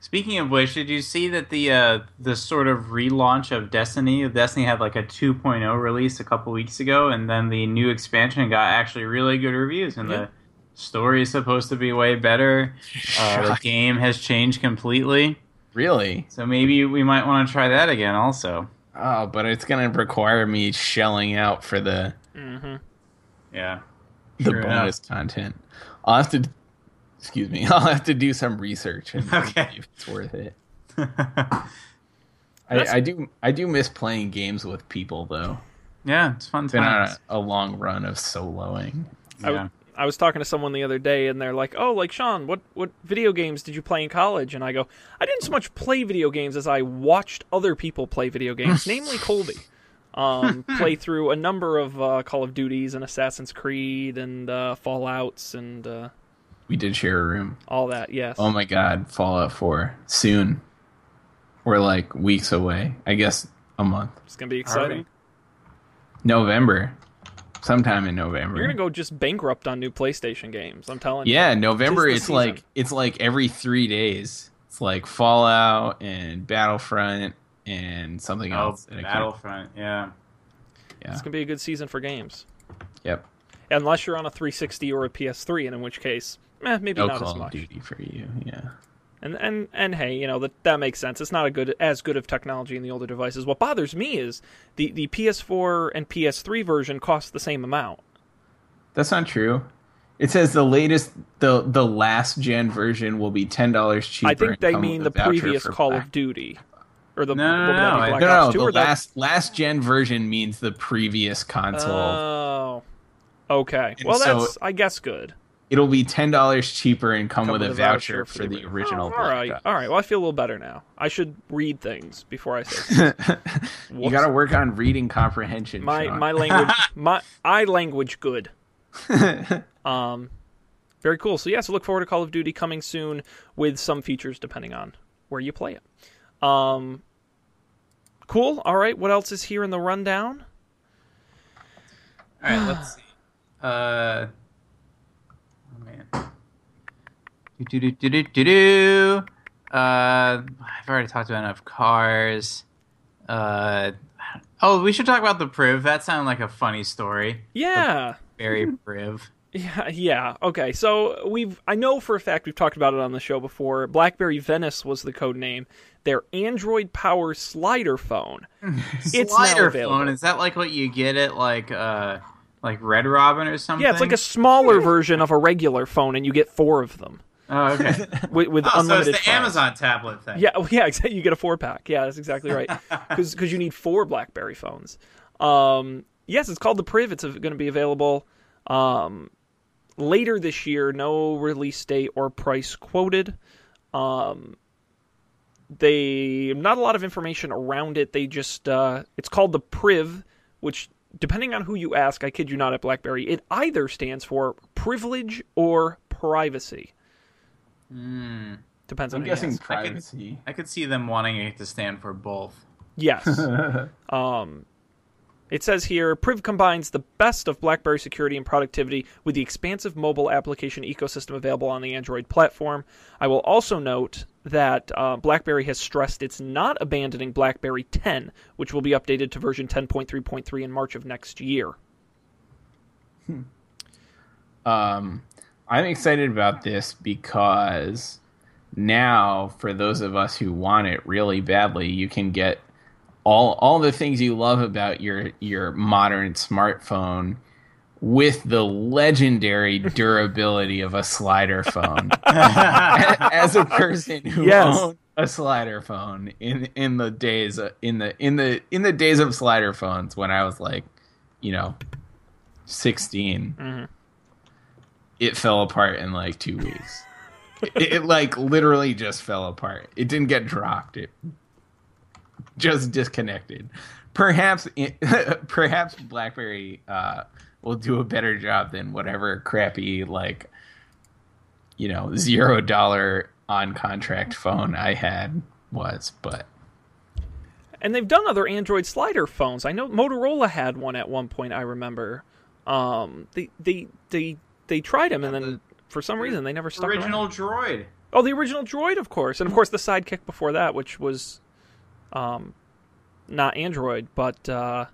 Speaker 3: Speaking of which, did you see that the uh, the sort of relaunch of Destiny? Destiny had like a 2.0 release a couple weeks ago, and then the new expansion got actually really good reviews, and
Speaker 1: Yeah.
Speaker 3: the story is supposed to be way better. Uh, *laughs* the game has changed completely,
Speaker 2: Really?
Speaker 3: so maybe we might want to try that again. Also,
Speaker 2: Oh, but it's gonna require me shelling out for the
Speaker 1: hmm
Speaker 3: yeah,
Speaker 2: the
Speaker 3: Sure
Speaker 2: bonus content. I'll have to excuse me. *laughs* I'll have to do some research and
Speaker 3: Okay.
Speaker 2: see if it's worth it. *laughs* I, I do I do miss playing games with people though.
Speaker 3: yeah, it's fun
Speaker 2: Been on
Speaker 3: times.
Speaker 2: a, a long run of soloing.
Speaker 1: I,
Speaker 3: Yeah.
Speaker 1: I was talking to someone the other day, and they're like, "Oh, like Sean, what what video games did you play in college?" And I go, "I didn't so much play video games as I watched other people play video games, *laughs* namely Colby." Um, *laughs* play through a number of uh, Call of Duties and Assassin's Creed and uh, Fallout's and uh,
Speaker 2: We did share a room.
Speaker 1: all that. Yes.
Speaker 2: Oh my god, Fallout 4 soon. We're like weeks away. I guess a month.
Speaker 1: it's gonna be exciting.
Speaker 2: November. Sometime in November.
Speaker 1: You're gonna go just bankrupt on new PlayStation games. I'm telling you.
Speaker 2: Yeah, November.
Speaker 1: Tis the
Speaker 2: It's like it's like every three days. It's like Fallout and Battlefront and something
Speaker 3: Oh,
Speaker 2: else. that
Speaker 3: Battlefront. Yeah.
Speaker 2: Yeah.
Speaker 1: It's gonna be a good season for games,
Speaker 2: Yep.
Speaker 1: unless you're on a 360 or a PS3, and in which case, eh, maybe
Speaker 2: No
Speaker 1: not
Speaker 2: Call
Speaker 1: as
Speaker 2: of
Speaker 1: much.
Speaker 2: Duty for you. Yeah.
Speaker 1: And and and hey, you know that that makes sense. It's not a good as good of technology in the older devices. What bothers me is the the PS4 and PS3 version cost the same amount.
Speaker 2: That's not true. It says the latest, the the last gen version will be ten dollars cheaper.
Speaker 1: I think they mean the previous Call
Speaker 2: Black-
Speaker 1: of Duty, or the
Speaker 3: No, no, no,
Speaker 1: Black
Speaker 2: No,
Speaker 1: Ops
Speaker 2: no,
Speaker 1: 2
Speaker 2: the
Speaker 1: or that-
Speaker 2: last last gen version means the previous console.
Speaker 1: Oh, okay.
Speaker 2: And
Speaker 1: Well,
Speaker 2: so-
Speaker 1: that's I guess good.
Speaker 2: It'll be ten dollars cheaper and come,
Speaker 1: Come
Speaker 2: with, a voucher, for the original.
Speaker 1: Oh, all right,
Speaker 2: Black
Speaker 1: all right. Well, I feel a little better now. I should read things before I say. *laughs*
Speaker 2: Ops. you got to work on reading comprehension.
Speaker 1: my
Speaker 2: Sean.
Speaker 1: my language *laughs* my I language good. Um, Very cool. So yeah, so look forward to Call of Duty coming soon with some features depending on where you play it. Um, cool. All right. What else is here in the rundown?
Speaker 3: All right, let's see. Uh, oh man. Do do do do do do. Uh, I've already talked about enough cars. Uh, oh, we should talk about the Priv. That sounded like a funny story.
Speaker 1: Yeah.
Speaker 3: Very Priv.
Speaker 1: Yeah, yeah. Okay. So we've I know for a fact we've talked about it on the show before. BlackBerry Venice was the code name. Their Android Power slider phone. *laughs* It's
Speaker 3: Slider phone. Is that like what you get at like uh like Red Robin or something?
Speaker 1: Yeah, it's like a smaller version of a regular phone, and you get four of them
Speaker 3: Oh, okay. *laughs*
Speaker 1: with, with
Speaker 3: oh, so it's
Speaker 1: unlimited.
Speaker 3: the
Speaker 1: files.
Speaker 3: Amazon tablet thing.
Speaker 1: Yeah, well, yeah, *laughs* exactly. You get a four pack. Yeah, that's exactly right. *laughs* Because you need four BlackBerry phones. Um, yes, it's called the Priv. It's going to be available um, later this year. No release date or price quoted. Um, they not a lot of information around it. They just uh, it's called the Priv, which depending on who you ask, I kid you not, at BlackBerry, it either stands for privilege or privacy.
Speaker 3: Hmm.
Speaker 1: Depends on
Speaker 2: I'm
Speaker 1: who
Speaker 2: guessing
Speaker 1: ask.
Speaker 2: privacy.
Speaker 3: I could see them wanting it to stand for both.
Speaker 1: Yes. *laughs* um, it says here Priv combines the best of BlackBerry security and productivity with the expansive mobile application ecosystem available on the Android platform. I will also note that uh, BlackBerry has stressed it's not abandoning BlackBerry 10, which will be updated to version 10.3.3 in March of next year.
Speaker 2: Um, I'm excited about this because now, for those of us who want it really badly, you can get all all the things you love about your your modern smartphone with the legendary *laughs* durability of a slider phone. *laughs* As a person who
Speaker 1: Yes.
Speaker 2: owned a slider phone in in the days in the in the in the days of slider phones when I was like, you know, 16
Speaker 1: Mhm.
Speaker 2: It fell apart in like two weeks. it, it like literally just fell apart. It didn't get dropped. It just disconnected. Perhaps, *laughs* perhaps BlackBerry uh, will do a better job than whatever crappy like, you know, zero dollar on contract phone I had was. But
Speaker 1: And they've done other Android slider phones. I know Motorola had one at one point. I remember. Um, they they they they tried him, and then for some reason they never stuck around.
Speaker 3: Original Droid.
Speaker 1: Oh, the original Droid, of course, and of course the sidekick before that, which was, um, not Android, but uh,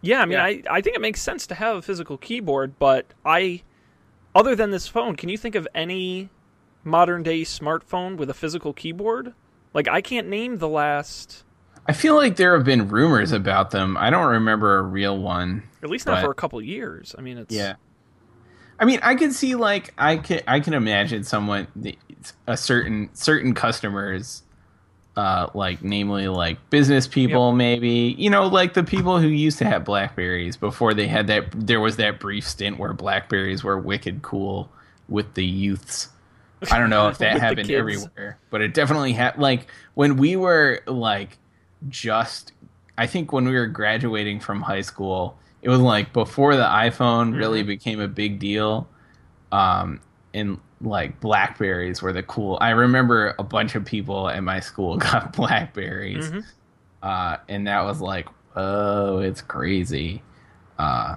Speaker 1: yeah. I mean,
Speaker 3: Yeah.
Speaker 1: I I think it makes sense to have a physical keyboard, but I, other than this phone, can you think of any modern day smartphone with a physical keyboard? Like I can't name the last,
Speaker 2: I feel like there have been rumors about them. I don't remember a real one.
Speaker 1: at least not
Speaker 2: But-
Speaker 1: for a couple years. I mean, it's
Speaker 2: Yeah. I mean, I can see like I can I can imagine someone a certain certain customers uh like namely like business people maybe you know like the people who used to have blackberries before they had that there was that brief stint where blackberries were wicked cool with the youths. I don't know if *laughs* that happened everywhere but it definitely had like when we were like just i think when we were graduating from high school it was like before the iphone really became a big deal um and like blackberries were the cool i remember a bunch of people at my school *laughs* got blackberries
Speaker 1: Mhm.
Speaker 2: uh and that was like oh it's crazy uh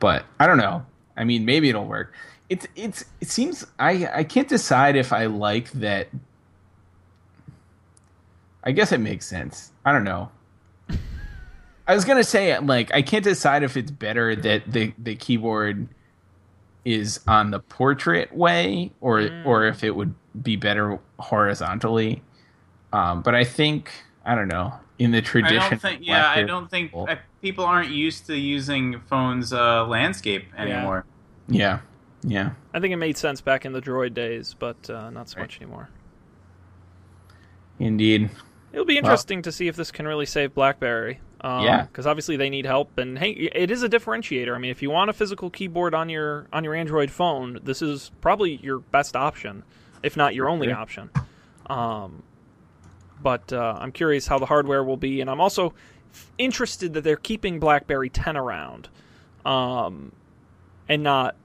Speaker 2: but i don't know. I mean maybe it'll work. It's it's it seems i i can't decide if i like that. I guess it makes sense. I don't know i was gonna say like i can't decide if it's better that the the keyboard is on the portrait way or or if it would be better horizontally um but i think i don't know in the
Speaker 3: I
Speaker 2: tradition
Speaker 3: don't think. Yeah, I don't think
Speaker 2: people-
Speaker 3: I, people aren't used to using phones uh, landscape anymore.
Speaker 2: yeah yeah
Speaker 1: I think it made sense back in the Droid days, but uh, not so
Speaker 2: Right.
Speaker 1: much anymore.
Speaker 2: indeed
Speaker 1: It'll be interesting to see if this can really save BlackBerry. Um,
Speaker 2: Yeah.
Speaker 1: because obviously they need help, and hey, it is a differentiator. I mean, if you want a physical keyboard on your on your Android phone, this is probably your best option, if not your only
Speaker 2: sure.
Speaker 1: option. Um, but uh, I'm curious how the hardware will be, and I'm also f- interested that they're keeping BlackBerry 10 around, um, and not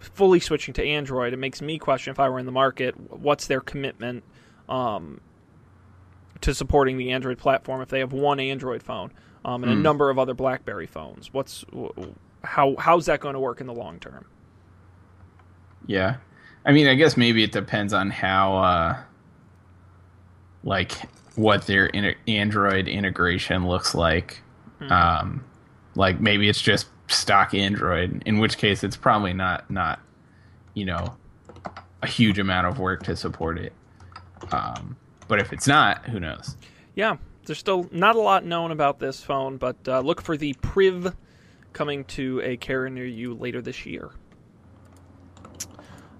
Speaker 1: fully switching to Android, it makes me question if I were in the market, what's their commitment um, to supporting the Android platform if they have one Android phone um, and a
Speaker 2: Hmm.
Speaker 1: number of other BlackBerry phones? What's how how's that going to work in the long term?
Speaker 2: Yeah. I mean, I guess maybe it depends on how, uh, like, what their in- Android integration looks like.
Speaker 1: Hmm.
Speaker 2: Um, like maybe it's just stock Android, in which case it's probably not not, you know, a huge amount of work to support it. Um, but if it's not, who knows?
Speaker 1: Yeah, there's still not a lot known about this phone, but uh, look for the Priv coming to a carrier near you later this year.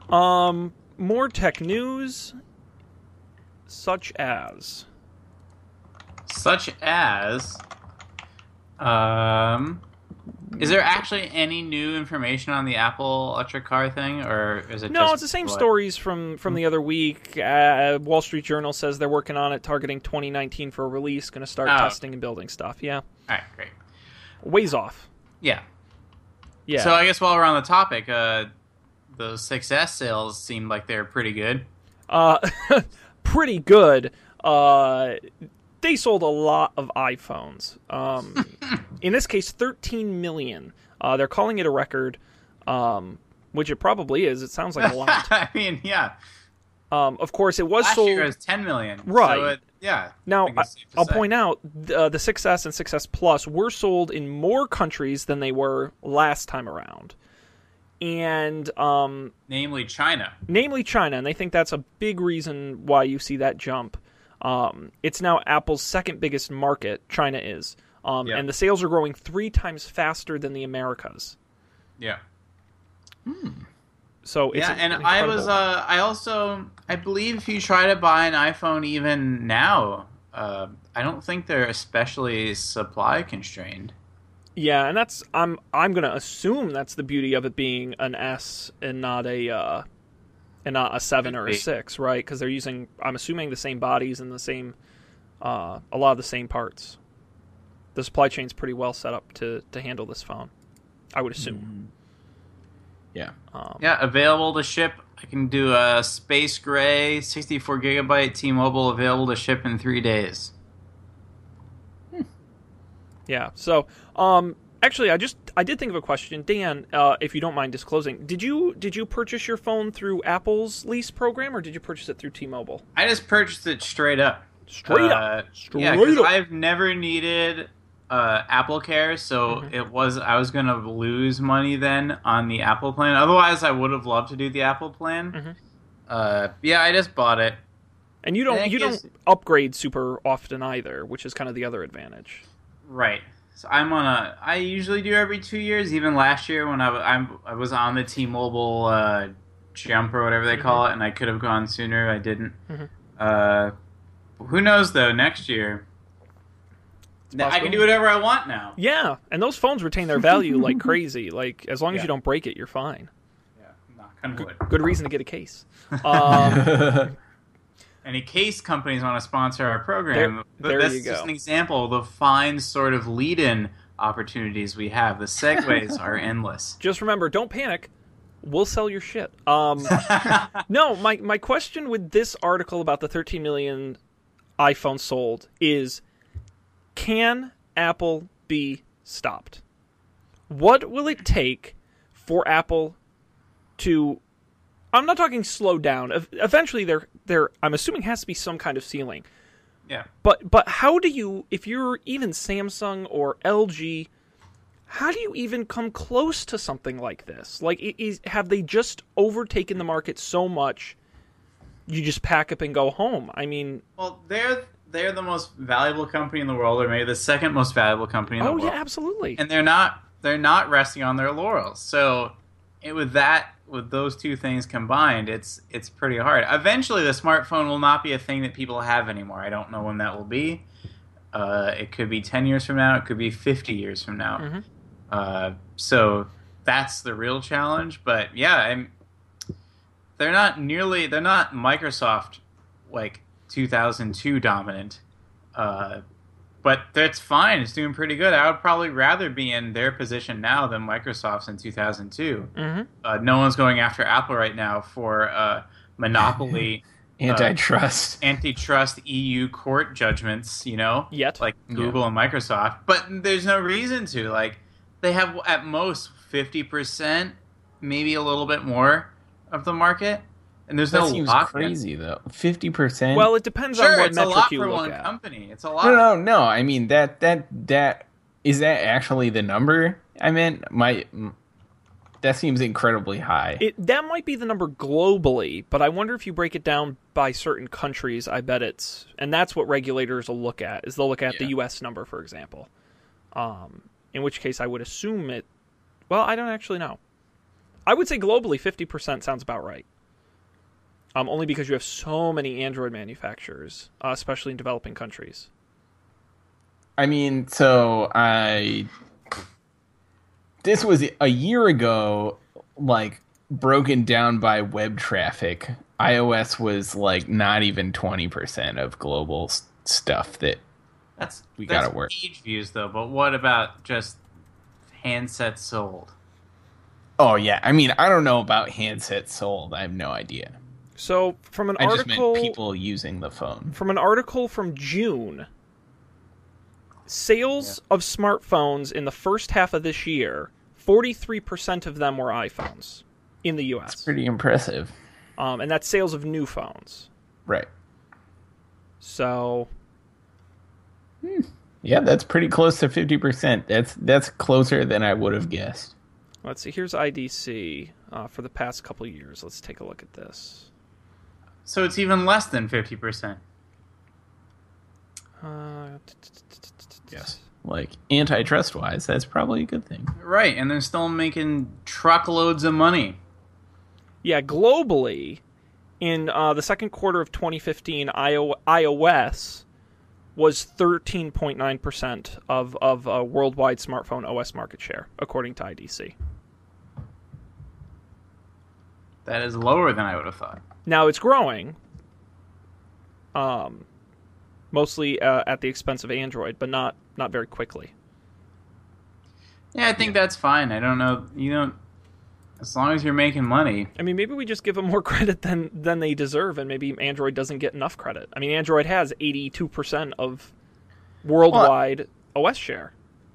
Speaker 1: Um, more tech news, such as
Speaker 3: Such as, um, is there actually any new information on the Apple electric car thing, or is it?
Speaker 1: no,
Speaker 3: just
Speaker 1: it's the same
Speaker 3: what-
Speaker 1: stories from from the other week. Uh, Wall Street Journal says they're working on it, targeting 2019 for a release. Going to start
Speaker 3: Oh.
Speaker 1: testing and building stuff. Yeah,
Speaker 3: All right, great.
Speaker 1: ways off.
Speaker 3: Yeah.
Speaker 1: Yeah.
Speaker 3: So I guess while we're on the topic, uh, the 6S sales seemed like they're pretty good.
Speaker 1: uh, *laughs* pretty good. Uh, they sold a lot of iPhones. Um, *laughs* in this case, 13 million. Uh, they're calling it a record, um, which it probably is. It sounds like a lot. *laughs*
Speaker 3: I mean, yeah.
Speaker 1: Um, of course, it was
Speaker 3: Last
Speaker 1: sold.
Speaker 3: year was 10 million.
Speaker 1: Right.
Speaker 3: So it, yeah.
Speaker 1: Now,
Speaker 3: I think it's safe to
Speaker 1: I'll
Speaker 3: say.
Speaker 1: point out uh, the 6S and 6S Plus were sold in more countries than they were last time around. And um,
Speaker 3: namely China.
Speaker 1: namely China, and they think that's a big reason why you see that jump. Um, it's now Apple's second biggest market. China is, um,
Speaker 3: Yeah.
Speaker 1: and the sales are growing three times faster than the Americas.
Speaker 3: Yeah.
Speaker 1: So it's
Speaker 3: yeah,
Speaker 1: an
Speaker 3: and I was uh, I also I believe if you try to buy an iPhone even now, uh, I don't think they're especially supply constrained.
Speaker 1: yeah, and that's I'm I'm gonna assume that's the beauty of it being an S and not a uh, and not a seven or a six, right? Because they're using I'm assuming the same bodies and the same uh, a lot of the same parts. The supply chain's pretty well set up to to handle this phone. I would assume.
Speaker 2: Yeah.
Speaker 1: Um,
Speaker 3: Yeah, available to ship. I can do a space gray, 64 gigabyte T-Mobile available to ship in three days.
Speaker 1: Yeah. So, um, actually, I just I did think of a question, Dan. Uh, if you don't mind disclosing, did you did you purchase your phone through Apple's lease program or did you purchase it through T-Mobile?
Speaker 3: I just purchased it straight up.
Speaker 1: Straight
Speaker 3: Uh,
Speaker 1: up. Straight
Speaker 3: yeah, because. I've never needed uh, Apple Care, so
Speaker 1: Mhm.
Speaker 3: it was I was gonna lose money then on the Apple plan. Otherwise, I would have loved to do the Apple plan.
Speaker 1: Mhm.
Speaker 3: Uh, yeah, I just bought it.
Speaker 1: And you don't
Speaker 3: Thank
Speaker 1: you
Speaker 3: you.
Speaker 1: don't upgrade super often either, which is kind of the other advantage.
Speaker 3: Right. So I'm on a. I usually do every two years. Even last year when I, I'm, I was on the T-Mobile uh, jump or whatever they call it, and I could have gone sooner. I didn't.
Speaker 1: Mhm.
Speaker 3: Uh, who knows though? Next year, I can do whatever I want now.
Speaker 1: Yeah, and those phones retain their value like *laughs* crazy. Like as long as
Speaker 3: Yeah.
Speaker 1: you don't break it, you're fine.
Speaker 3: Yeah, knock on wood.
Speaker 1: Good reason to get a case. *laughs* Um, *laughs*
Speaker 3: Any case companies want to sponsor our program?
Speaker 1: There-
Speaker 3: but
Speaker 1: there
Speaker 3: that's just an example of the fine sort of lead-in opportunities we have. The segues *laughs* are endless.
Speaker 1: just remember, don't panic. We'll sell your shit. Um, *laughs* No, my my question with this article about the 13 million iPhones sold is can Apple be stopped? What will it take for Apple to I'm not talking slow down. Eventually there there I'm assuming has to be some kind of ceiling.
Speaker 3: yeah.
Speaker 1: But but how do you if you're even Samsung or LG how do you even come close to something like this? Like is have they just overtaken the market so much you just pack up and go home? I mean,
Speaker 3: Well, they're they're the most valuable company in the world, or maybe the second most valuable company in the
Speaker 1: oh
Speaker 3: world.
Speaker 1: yeah, absolutely.
Speaker 3: and they're not they're not resting on their laurels. So, it, with that, with those two things combined, it's it's pretty hard. Eventually, the smartphone will not be a thing that people have anymore. I don't know when that will be. Uh, it could be ten years from now. It could be fifty years from now.
Speaker 1: Mhm.
Speaker 3: Uh, so that's the real challenge. But yeah, I'm, they're not nearly they're not Microsoft like 2002 dominant. Uh, but but that's fine. It's doing pretty good. I would probably rather be in their position now than Microsoft's in 2002.
Speaker 1: hmm
Speaker 3: Uh, no one's going after Apple right now for uh, monopoly, *laughs*
Speaker 2: Antitrust.
Speaker 3: antitrust EU court judgments. You know,
Speaker 1: Yet.
Speaker 3: like Google and Microsoft. But there's no reason to. Like, they have at most 50%, maybe a little bit more of the market. And there's
Speaker 2: that
Speaker 3: no
Speaker 2: seems
Speaker 3: lock
Speaker 2: crazy though. Fifty percent.
Speaker 1: Well, it depends on
Speaker 3: Sure,
Speaker 1: what
Speaker 3: it's a
Speaker 1: metric
Speaker 3: lot
Speaker 1: you
Speaker 3: for
Speaker 1: look
Speaker 3: one
Speaker 1: at.
Speaker 3: company. It's a lot.
Speaker 2: no, no, no. I mean that that that is that actually the number? I meant my. That seems incredibly high.
Speaker 1: It, that might be the number globally, but I wonder if you break it down by certain countries. I bet it's, and that's what regulators will look at. Is they'll look at the U.S. number, for example. Um, in which case, I would assume it. Well, I don't actually know. I would say globally, fifty percent sounds about right. Um, only because you have so many Android manufacturers, uh, especially in developing countries.
Speaker 2: I mean, so I. This was a year ago, like broken down by web traffic. iOS was like not even 20% of global s- stuff that.
Speaker 3: That's
Speaker 2: We gotta work.
Speaker 3: Page views though, but what about just handsets sold?
Speaker 2: Oh, yeah. I mean, I don't know about handsets sold. I have no idea.
Speaker 1: So, from an
Speaker 2: I just
Speaker 1: article,
Speaker 2: meant people using the phone.
Speaker 1: from an article from June, sales of smartphones in the first half of this year, 43% of them were iPhones in the US.
Speaker 2: Pretty impressive.
Speaker 1: Um, and that's sales of new phones.
Speaker 2: Right.
Speaker 1: So,
Speaker 2: Yeah, that's pretty close to 50%. That's that's closer than I would have guessed.
Speaker 1: let's see. Here's IDC uh, for the past couple years. Let's take a look at this.
Speaker 3: So it's even less than fifty percent.
Speaker 1: Uh,
Speaker 2: Yes. Like antitrust wise, that's probably a good thing.
Speaker 3: Right, and they're still making truckloads of money.
Speaker 1: Yeah, globally, in uh, the second quarter of 2015, IO- iOS was 13.9% of, of uh, worldwide smartphone OS market share, according to IDC.
Speaker 3: That is lower than I would have thought.
Speaker 1: Now it's growing, um, mostly uh, at the expense of Android, but not not very quickly.
Speaker 3: Yeah, I think that's fine. I don't know. You don't. As long as you're making money.
Speaker 1: I mean, maybe we just give them more *laughs* credit than than they deserve, and maybe Android doesn't get enough credit. I mean, Android has 82% of worldwide OS share.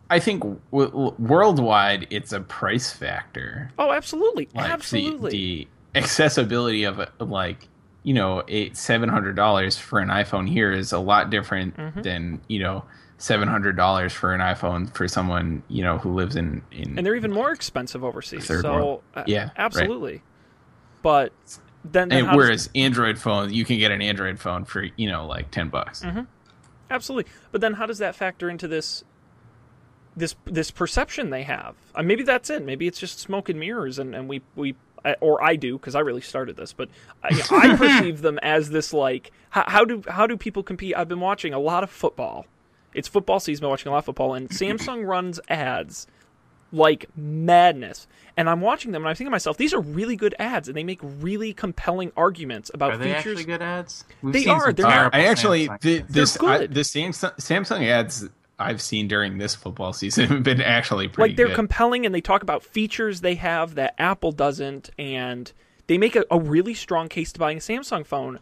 Speaker 2: I think w- w- worldwide, it's a price factor.
Speaker 1: Oh, absolutely,
Speaker 2: Like
Speaker 1: absolutely.
Speaker 2: The, the accessibility of, a, like you know, eight seven hundred dollars for an iPhone here is a lot different
Speaker 1: Mm-hmm.
Speaker 2: than you know seven hundred dollars for an iPhone for someone you know who lives in in.
Speaker 1: and they're even more expensive overseas. So,
Speaker 2: world.
Speaker 1: uh,
Speaker 2: Yeah, right.
Speaker 1: absolutely. But then, then
Speaker 2: and
Speaker 1: how does-
Speaker 2: whereas Android phone, you can get an Android phone for you know like ten bucks.
Speaker 1: Mm-hmm. absolutely. But then, how does that factor into this? This this perception they have. Uh, maybe that's it. Maybe it's just smoke and mirrors, and, and we we or I do because I really started this, but I, I *laughs* perceive them as this like how, how do how do people compete? I've been watching a lot of football. It's football season. I've been watching a lot of football, and *clears throat* Samsung runs ads like madness. And I'm watching them, and I'm thinking to myself, these are really good ads, and they make really compelling arguments about
Speaker 3: Are they
Speaker 1: features.
Speaker 3: actually good ads? We've
Speaker 1: they are. they're not-
Speaker 2: I actually
Speaker 3: Samsung
Speaker 2: the,
Speaker 3: ads.
Speaker 2: this I,
Speaker 1: good.
Speaker 2: the Samsung Samsung ads I've seen during this football season *laughs* have been actually pretty
Speaker 1: like they're
Speaker 2: good.
Speaker 1: compelling and they talk about features they have that Apple doesn't and they make a, a really strong case to buying a Samsung phone.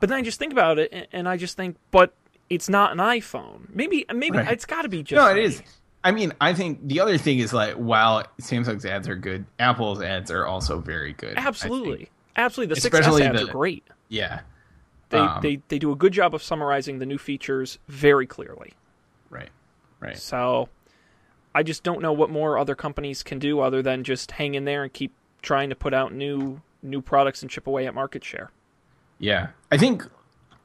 Speaker 1: But then I just think about it and, and I just think, but it's not an iPhone. Maybe maybe
Speaker 2: Right.
Speaker 1: it's got to be just
Speaker 2: no, it is. I mean, I think the other thing is like while Samsung's ads are good, Apple's ads are also very good.
Speaker 1: Absolutely. Absolutely. The
Speaker 2: Especially
Speaker 1: 6S ads
Speaker 2: the-
Speaker 1: are great.
Speaker 2: Yeah.
Speaker 1: They,
Speaker 2: Um,
Speaker 1: they they do a good job of summarizing the new features very clearly.
Speaker 2: Right. Right.
Speaker 1: So I just don't know what more other companies can do other than just hang in there and keep trying to put out new new products and chip away at market share.
Speaker 2: Yeah. I think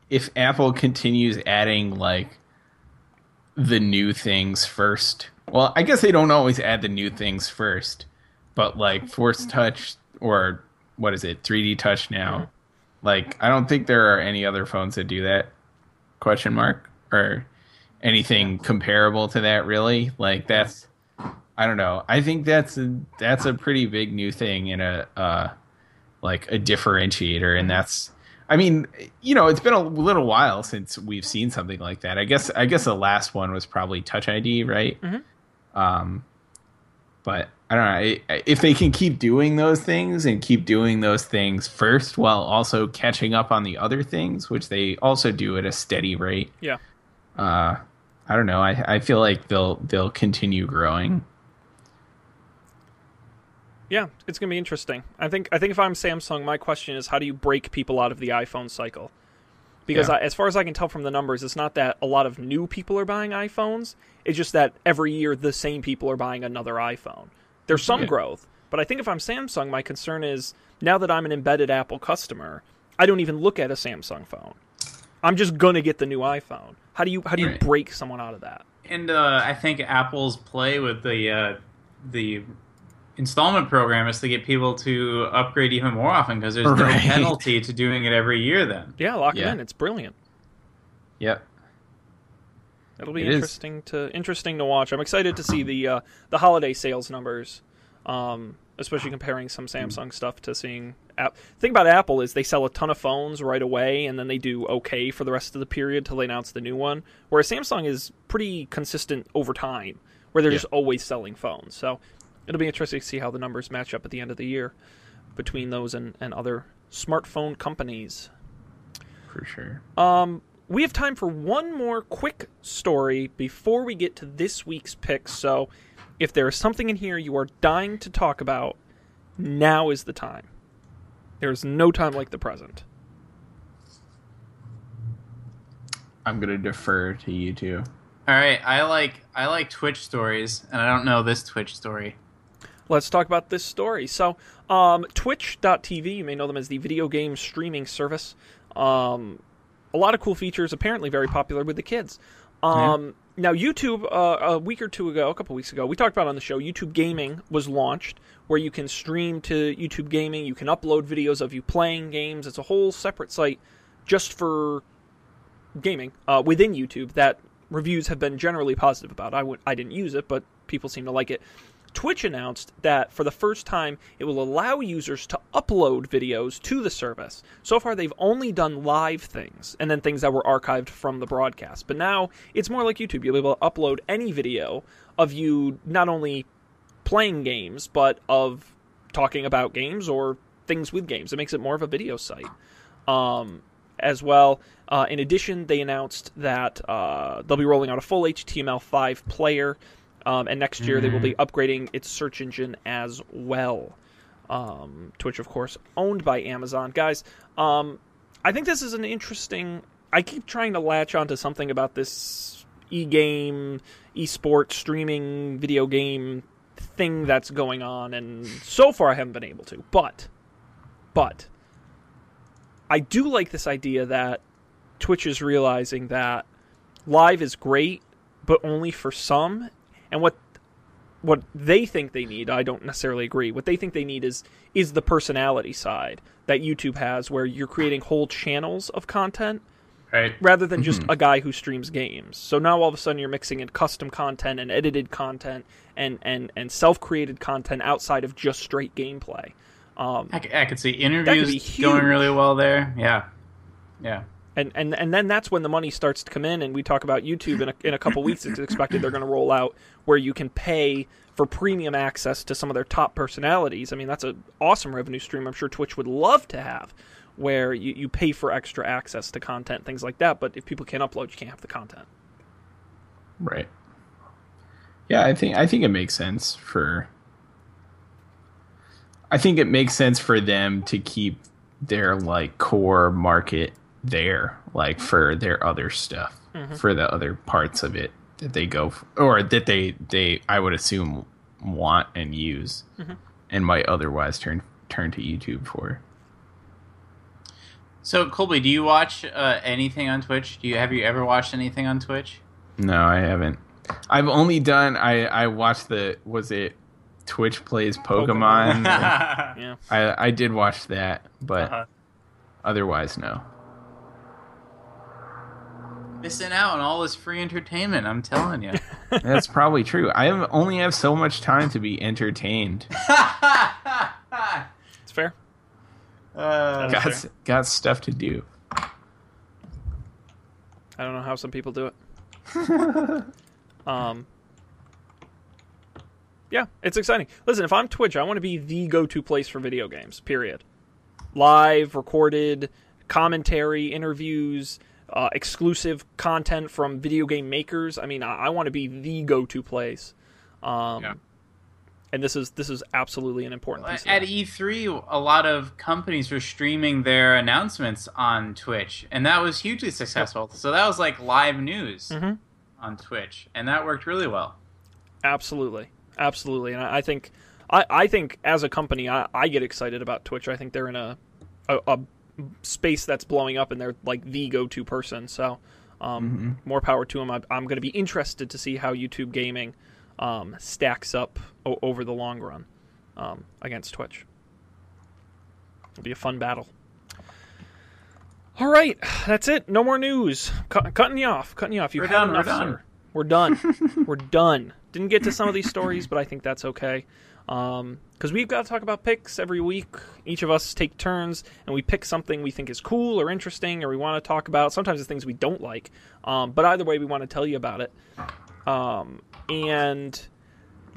Speaker 2: if Apple continues adding like the new things first. Well, I guess they don't always add the new things first, but like Force Touch or what is it? 3D Touch now. Mm-hmm. Like I don't think there are any other phones that do that. Question mark or anything comparable to that really? Like that's I don't know. I think that's a, that's a pretty big new thing and a uh like a differentiator and that's I mean, you know, it's been a little while since we've seen something like that. I guess I guess the last one was probably Touch ID, right?
Speaker 1: Mhm.
Speaker 2: Um, but I don't know I- if they can keep doing those things and keep doing those things first while also catching up on the other things, which they also do at a steady rate.
Speaker 1: Yeah.
Speaker 2: Uh, I don't know. I I feel like they'll they'll continue growing. Hmm.
Speaker 1: Yeah, it's gonna be interesting. I think I think if I'm Samsung, my question is how do you break people out of the iPhone cycle? Because
Speaker 2: Yeah.
Speaker 1: I, as far as I can tell from the numbers, it's not that a lot of new people are buying iPhones. It's just that every year the same people are buying another iPhone. There's some
Speaker 2: Yeah.
Speaker 1: growth, but I think if I'm Samsung, my concern is now that I'm an embedded Apple customer, I don't even look at a Samsung phone. I'm just gonna get the new iPhone. How do you how do you
Speaker 3: Right.
Speaker 1: break someone out of that?
Speaker 3: And uh, I think Apple's play with the uh, the installment program is to get people to upgrade even more often because there's no penalty to doing it every year. Then
Speaker 1: Yeah, lock
Speaker 2: Yeah.
Speaker 1: it in. It's brilliant.
Speaker 2: Yep.
Speaker 1: It'll be
Speaker 2: It is.
Speaker 1: interesting to interesting to watch. I'm excited to see the uh, the holiday sales numbers, um, especially comparing some Samsung stuff to seeing. App. thing about Apple is they sell a ton of phones right away, and then they do okay for the rest of the period till they announce the new one. Whereas Samsung is pretty consistent over time, where they're
Speaker 2: Yeah.
Speaker 1: just always selling phones. So it'll be interesting to see how the numbers match up at the end of the year between those and, and other smartphone companies.
Speaker 2: For sure.
Speaker 1: Um, we have time for one more quick story before we get to this week's picks. So, if there is something in here you are dying to talk about, now is the time. There's no time like the present.
Speaker 2: I'm gonna defer to you two.
Speaker 3: all right, I like I like Twitch stories, and I don't know this Twitch story.
Speaker 1: Let's talk about this story. So, um, Twitch.tv, you may know them as the video game streaming service. Um, a lot of cool features, apparently very popular with the kids. Um, Now, YouTube, uh, a week or two ago, a couple weeks ago, we talked about on the show, YouTube Gaming was launched, where you can stream to YouTube Gaming. You can upload videos of you playing games. It's a whole separate site just for gaming uh, within YouTube that reviews have been generally positive about. I w- I didn't use it, but people seem to like it. Twitch announced that for the first time, it will allow users to upload videos to the service. So far, they've only done live things and then things that were archived from the broadcast. But now it's more like YouTube. You'll be able to upload any video of you not only playing games, but of talking about games or things with games. It makes it more of a video site. Um, as well, uh, in addition, they announced that uh, they'll be rolling out a full HTML5 player, um, and next year they will be upgrading its search engine as well. Um, Twitch, of course, owned by Amazon. Guys, um, I think this is an interesting. I keep trying to latch onto something about this e-game, e-sport streaming video game thing that's going on, and so far I haven't been able to. But, but, I do like this idea that Twitch is realizing that live is great, but only for some, and what what they think they need, I don't necessarily agree. What they think they need is is the personality side that YouTube has, where you're creating whole channels of content
Speaker 3: Right.
Speaker 1: rather than just a guy who streams games. So now all of a sudden you're mixing in custom content and edited content and and and self-created content outside of just straight gameplay. Um,
Speaker 3: I, c- I could see interviews
Speaker 1: be
Speaker 3: going really well there. Yeah. Yeah.
Speaker 1: And and and then that's when the money starts to come in and we talk about youtube in a, in a couple weeks. It's expected they're going to roll out where you can pay for premium access to some of their top personalities. I mean that's an awesome revenue stream i'm sure twitch would love to have where you, you pay for extra access to content things like that. But if people can't upload you can't have the content.
Speaker 2: Right. Yeah, I think I think it makes sense for I think it makes sense for them to keep their like core market there, like for their other stuff, for the other parts of it that they go f or that they they I would assume want and use, and might otherwise turn turn to YouTube for.
Speaker 3: So Colby, do you watch uh, anything on Twitch? Do you have you ever watched anything on Twitch?
Speaker 2: No, I haven't. I've only done I I watched the was it Twitch plays Pokemon.
Speaker 1: yeah *laughs*
Speaker 2: I I did watch that, but
Speaker 3: Uh-huh.
Speaker 2: otherwise no.
Speaker 3: Missing out on all this free entertainment. I'm telling you. *laughs*
Speaker 2: That's probably true. I have, only have so much time to be entertained. *laughs*
Speaker 1: it's fair
Speaker 3: Uh,
Speaker 2: got
Speaker 1: fair.
Speaker 2: got stuff to do.
Speaker 1: I don't know how some people do it. *laughs* um, yeah, it's exciting. Listen, if I'm Twitch, I want to be the go-to place for video games. Period. Live, recorded, commentary, interviews, uh, exclusive content from video game makers. I mean, I, I want to be the go-to place. Um,
Speaker 3: Yeah.
Speaker 1: And this is this is absolutely an important piece.
Speaker 3: At
Speaker 1: that.
Speaker 3: E3, a lot of companies were streaming their announcements on Twitch, and that was hugely successful. So that was like live news
Speaker 1: Mhm.
Speaker 3: on Twitch, and that worked really well.
Speaker 1: Absolutely, absolutely, and I, I think, I, I think as a company, I, I get excited about Twitch. I think they're in a, a, a space that's blowing up, and they're like the go-to person. So, um, more power to them. I, I'm going to be interested to see how YouTube gaming um, stacks up o- over the long run um, against Twitch. It'll be a fun battle. All right, that's it. No more news. Cut, cutting you off. Cutting you off. You
Speaker 3: We're
Speaker 1: had
Speaker 3: done, we're done.
Speaker 1: sir. We're done. *laughs* we're done. Didn't get to some of these stories, but I think that's okay. Because we've got to talk about picks every week. Each of us take turns, and we pick something we think is cool or interesting, or we want to talk about. Sometimes it's things we don't like, um, but either way, we want to tell you about it. Um, and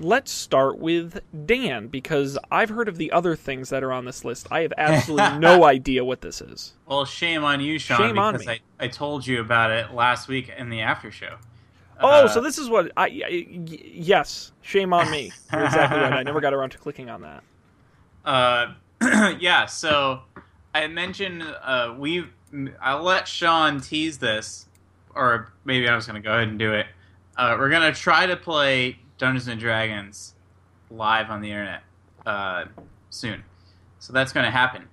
Speaker 1: let's start with Dan because I've heard of the other things that are on this list. I have absolutely *laughs* no idea what this is.
Speaker 3: Well, shame on you, Sean,
Speaker 1: Shame on me.
Speaker 3: I, I told you about it last week in the after show.
Speaker 1: Oh,
Speaker 3: Uh,
Speaker 1: so this is what I, I y- yes, shame on me. You're exactly right. I never got around to clicking on that.
Speaker 3: Uh, *clears throat* yeah. So I mentioned uh, we. I'll let Sean tease this, or maybe I'm just gonna go ahead and do it. Uh, we're gonna try to play Dungeons and Dragons live on the internet uh, soon. So that's gonna happen.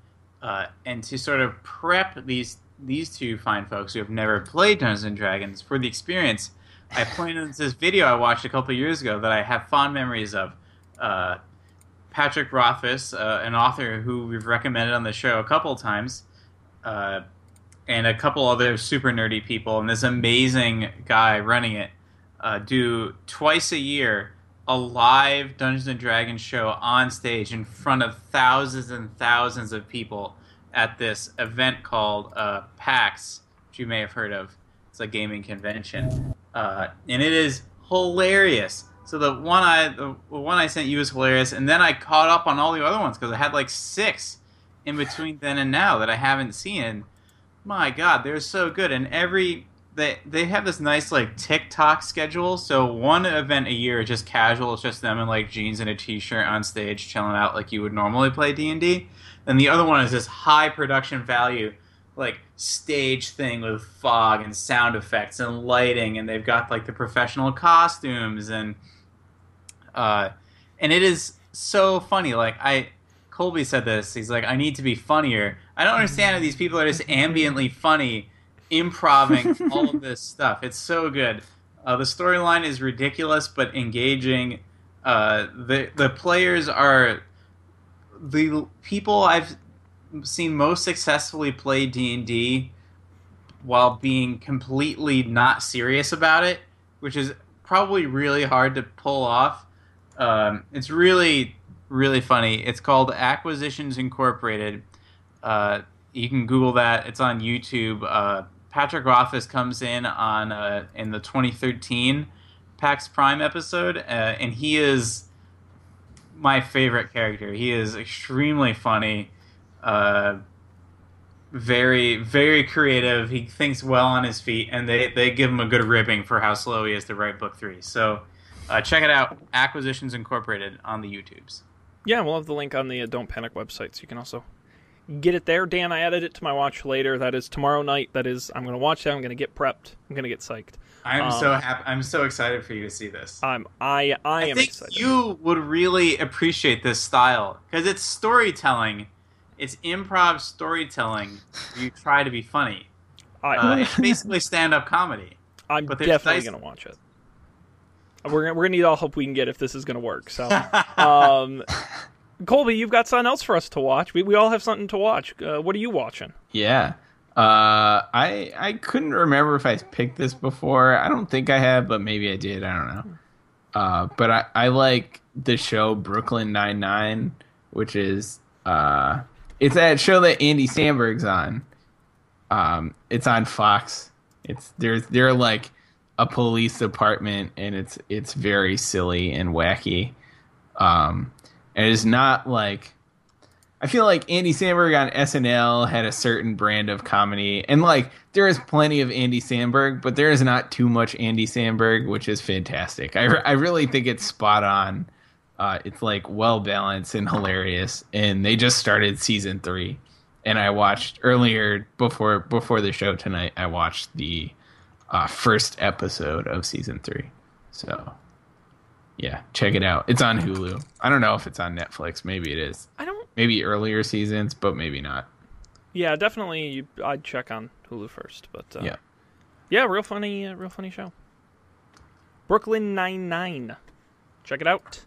Speaker 3: Uh, and to sort of prep these these two fine folks who have never played Dungeons and Dragons for the experience, I pointed this video I watched a couple years ago that I have fond memories of. Uh, Patrick Rothfuss, uh, an author who we've recommended on the show a couple times, uh, and a couple other super nerdy people, and this amazing guy running it, uh, do twice a year a live Dungeons and Dragons show on stage in front of thousands and thousands of people at this event called uh, PAX, which you may have heard of. It's a gaming convention, uh, and it is hilarious. So the one I the one I sent you was hilarious, and then I caught up on all the other ones because I had like six in between then and now that I haven't seen. My God, they're so good, and every they they have this nice like tick-tock schedule. So one event a year is just casual, it's just them in like jeans and a t-shirt on stage, chilling out like you would normally play D and D. And the other one is this high production value like stage thing with fog and sound effects and lighting and they've got like the professional costumes and uh and it is so funny like i colby said this he's like i need to be funnier. I don't understand how these people are just ambiently funny improving all of this stuff. It's so good. Uh, the storyline is ridiculous but engaging. Uh the the players are the people i've seen most successfully play D&D while being completely not serious about it, which is probably really hard to pull off. Um, it's really, really funny. It's called Acquisitions Incorporated. Uh, you can Google that. It's on YouTube. Uh, Patrick Rothfuss comes in on uh, in the 2013 PAX Prime episode, uh, and he is my favorite character. He is extremely funny uh, very very creative. He thinks well on his feet, and they they give him a good ribbing for how slow he is to write book three. So uh, check it out, Acquisitions Incorporated on the YouTubes.
Speaker 1: Yeah, we'll have the link on the uh, Don't Panic website, so you can also get it there. Dan, I added it to my watch later. That is tomorrow night. That is, I'm going to watch that. I'm going to get prepped. I'm going to get psyched.
Speaker 3: I'm
Speaker 1: Um,
Speaker 3: so happy. I'm so excited for you to see this.
Speaker 1: I'm I I,
Speaker 3: I
Speaker 1: am
Speaker 3: think
Speaker 1: excited.
Speaker 3: you would really appreciate this style because it's storytelling. It's improv storytelling. You try to be funny.
Speaker 1: I,
Speaker 3: Uh, it's *laughs* basically stand-up comedy.
Speaker 1: I'm
Speaker 3: but
Speaker 1: definitely
Speaker 3: nice-
Speaker 1: going to watch it. We're gonna, we're gonna need all help we can get if this is gonna work. So, *laughs* um, Colby, you've got something else for us to watch. We we all have something to watch. Uh, what are you watching?
Speaker 2: Yeah. Uh, I I couldn't remember if I picked this before. I don't think I have, but maybe I did. I don't know. Uh, but I, I like the show Brooklyn Nine Nine, which is uh, It's that show that Andy Samberg's on. Um, it's on Fox. It's they're they're like a police department, and it's it's very silly and wacky. Um, and it's not like I feel like Andy Samberg on SNL had a certain brand of comedy, and like there is plenty of Andy Samberg, but there is not too much Andy Samberg, which is fantastic. I I really think it's spot on. Uh, it's like well balanced and hilarious, and they just started season three, and I watched earlier before before the show tonight. I watched the uh, first episode of season three, so yeah, check it out. It's on Hulu. I don't know if it's on Netflix. Maybe it is.
Speaker 1: I don't.
Speaker 2: Maybe earlier seasons, but maybe not.
Speaker 1: Yeah, definitely. You, I'd check on Hulu first, but uh,
Speaker 2: Yeah.
Speaker 1: yeah, real funny, uh, real funny show. Brooklyn Nine Nine, check it out.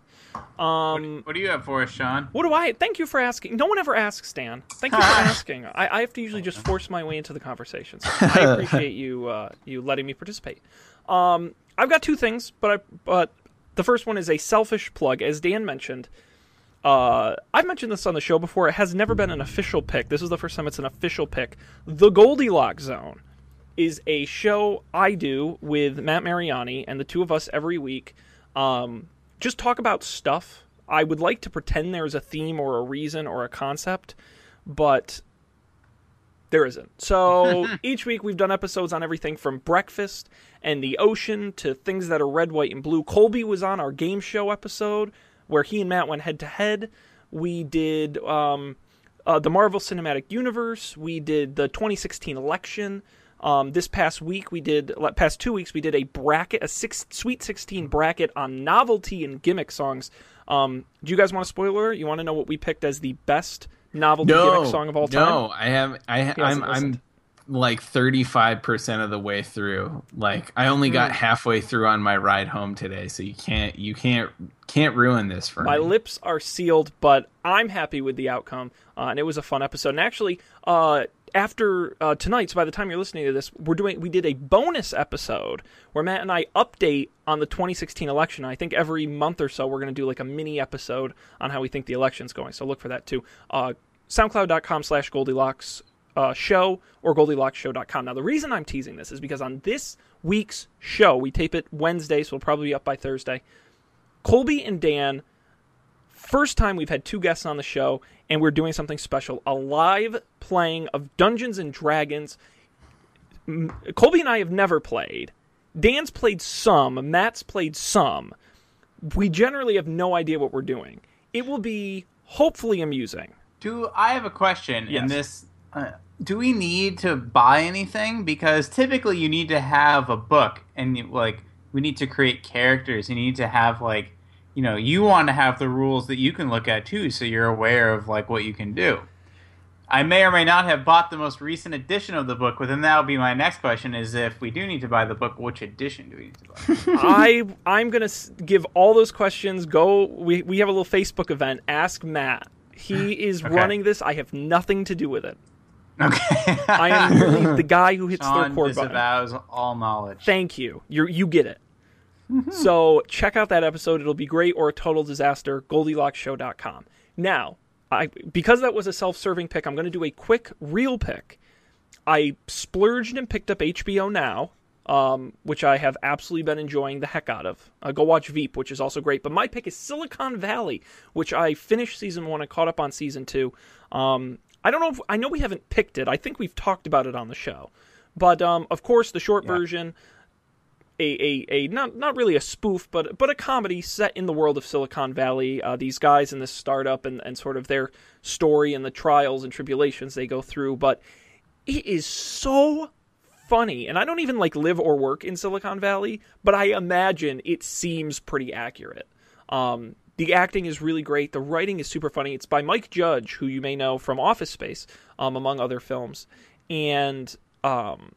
Speaker 1: Um,
Speaker 3: What do you have for us, Sean?
Speaker 1: what do I? Thank you for asking. No one ever asks, Dan. Thank you for *laughs* asking. I, I have to usually just force my way into the conversation. So *laughs* I appreciate you uh, you letting me participate. Um, I've got two things, but I but the first one is a selfish plug, as Dan mentioned. Uh, I've mentioned this on the show before. It has never been an official pick. This is the first time it's an official pick. The Goldilocks Zone is a show I do with Matt Mariani and the two of us every week. Um, just talk about stuff. I would like to pretend there's a theme or a reason or a concept, but there isn't. So *laughs* each week we've done episodes on everything from breakfast and the ocean to things that are red, white, and blue. Colby was on our game show episode where he and Matt went head to head. We did um, uh, the Marvel Cinematic Universe. We did the 2016 election. Um, this past week, we did past two weeks, we did a bracket, a six Sweet 16 bracket on novelty and gimmick songs. Um, do you guys want a spoiler? You want to know what we picked as the best novelty
Speaker 2: No,
Speaker 1: gimmick song of all time?
Speaker 2: no, I have. I I'm I'm like 35 percent of the way through. Like I only got halfway through on my ride home today, so you can't you can't can't ruin this for
Speaker 1: My
Speaker 2: me.
Speaker 1: My lips are sealed, but I'm happy with the outcome, uh, and it was a fun episode. And actually, uh, after uh, tonight, so by the time you're listening to this, we're doing we did a bonus episode where Matt and I update on the 2016 election. I think every month or so we're going to do like a mini episode on how we think the election's going. So look for that too. Uh, SoundCloud.com/slash Goldilocks uh, show or GoldilocksShow.com. Now, the reason I'm teasing this is because on this week's show, we tape it Wednesday, so it'll probably be up by Thursday. Colby and Dan, first time we've had two guests on the show, and we're doing something special a live playing of Dungeons and Dragons. Colby and I have never played. Dan's played some, Matt's played some. We generally have no idea what we're doing. It will be hopefully amusing.
Speaker 3: Do I have a question
Speaker 1: Yes.
Speaker 3: in this? Uh, do we need to buy anything? Because typically you need to have a book, and you, like we need to create characters. You need to have like, you know, you want to have the rules that you can look at too, so you're aware of like what you can do. I may or may not have bought the most recent edition of the book, but then that'll be my next question: is if we do need to buy the book, which edition do we need to buy? *laughs*
Speaker 1: I I'm gonna give all those questions. Go. We we have a little Facebook event. Ask Matt. He *laughs* is
Speaker 3: Okay.
Speaker 1: running this. I have nothing to do with it.
Speaker 3: okay,
Speaker 1: I am really the guy who hits the
Speaker 3: Sean
Speaker 1: record button.
Speaker 3: disavows all knowledge.
Speaker 1: Thank you. You you get it. So check out that episode. It'll be great or a total disaster. GoldilocksShow.com. Now, I because that was a self-serving pick, I'm going to do a quick real pick. I splurged and picked up HBO Now, um, which I have absolutely been enjoying the heck out of. Uh, go watch Veep, which is also great. But my pick is Silicon Valley, which I finished season one and caught up on season two. Um, I don't know if I know we haven't picked it. I think we've talked about it on the show. But um, of course, the short version, a, a, a not not really a spoof, but but a comedy set in the world of Silicon Valley. Uh, these guys in this startup and, and sort of their story and the trials and tribulations they go through. But it is so funny, and I don't even like live or work in Silicon Valley, but I imagine it seems pretty accurate. Um, the acting is really great. The writing is super funny. It's by Mike Judge, who you may know from Office Space, um, among other films, and um,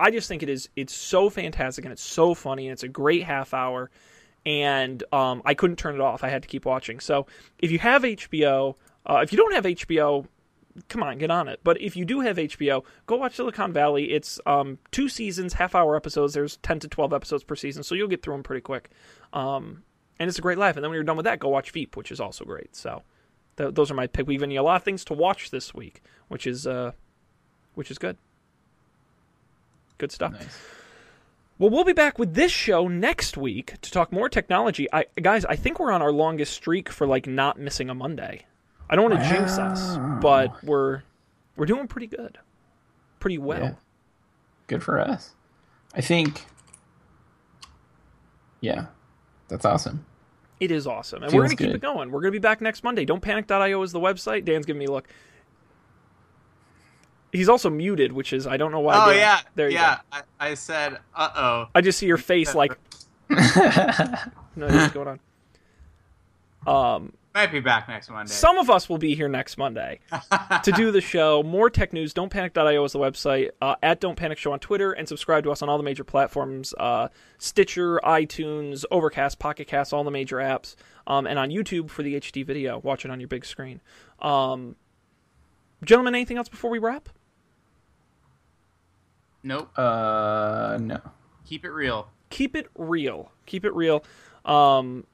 Speaker 1: I just think it is it's so fantastic and it's so funny and it's a great half hour and um, I couldn't turn it off. I had to keep watching. So if you have HBO, uh, if you don't have HBO, come on, get on it. But if you do have HBO, go watch Silicon Valley. It's um, two seasons, half hour episodes. There's 10 to 12 episodes per season, so you'll get through them pretty quick. Um, and it's a great laugh. And then when you're done with that, go watch Veep, which is also great. So th- those are my pick. We've given you a lot of things to watch this week, which is uh, which is good. Good stuff.
Speaker 2: Nice.
Speaker 1: Well, we'll be back with this show next week to talk more technology. I guys, I think we're on our longest streak for like not missing a Monday. I don't want to jinx us, but we're we're doing pretty good, pretty well.
Speaker 2: Yeah. Good for us. I think. Yeah, that's awesome.
Speaker 1: It is awesome, and we're gonna keep it going. We're gonna be back next Monday. Don't panic.io is the website. Dan's giving me a look. He's also muted, which is I don't know why.
Speaker 3: Oh yeah,
Speaker 1: there you
Speaker 3: yeah.
Speaker 1: go.
Speaker 3: I, I said, uh oh.
Speaker 1: I just see your face like *laughs* no, what's going on. Um,
Speaker 3: Might be back next Monday.
Speaker 1: some of us will be here next Monday *laughs* to do the show. More tech news. Don't panic.io is the website. Uh, at Don't Panic Show on Twitter, and subscribe to us on all the major platforms: uh, Stitcher, iTunes, Overcast, Pocket Cast, all the major apps, um, and on YouTube for the HD video. Watch it on your big screen. Um, gentlemen, anything else before we wrap?
Speaker 3: Nope.
Speaker 2: Uh, no.
Speaker 3: Keep it real.
Speaker 1: keep it real. Keep it real. Um,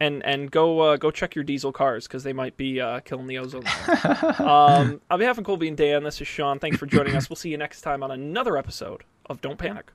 Speaker 1: and and go uh, go check your diesel cars because they might be uh, killing the ozone. layer. *laughs* um, on behalf of Colby and Dan, this is Sean. Thanks for joining us. We'll see you next time on another episode of Don't Panic.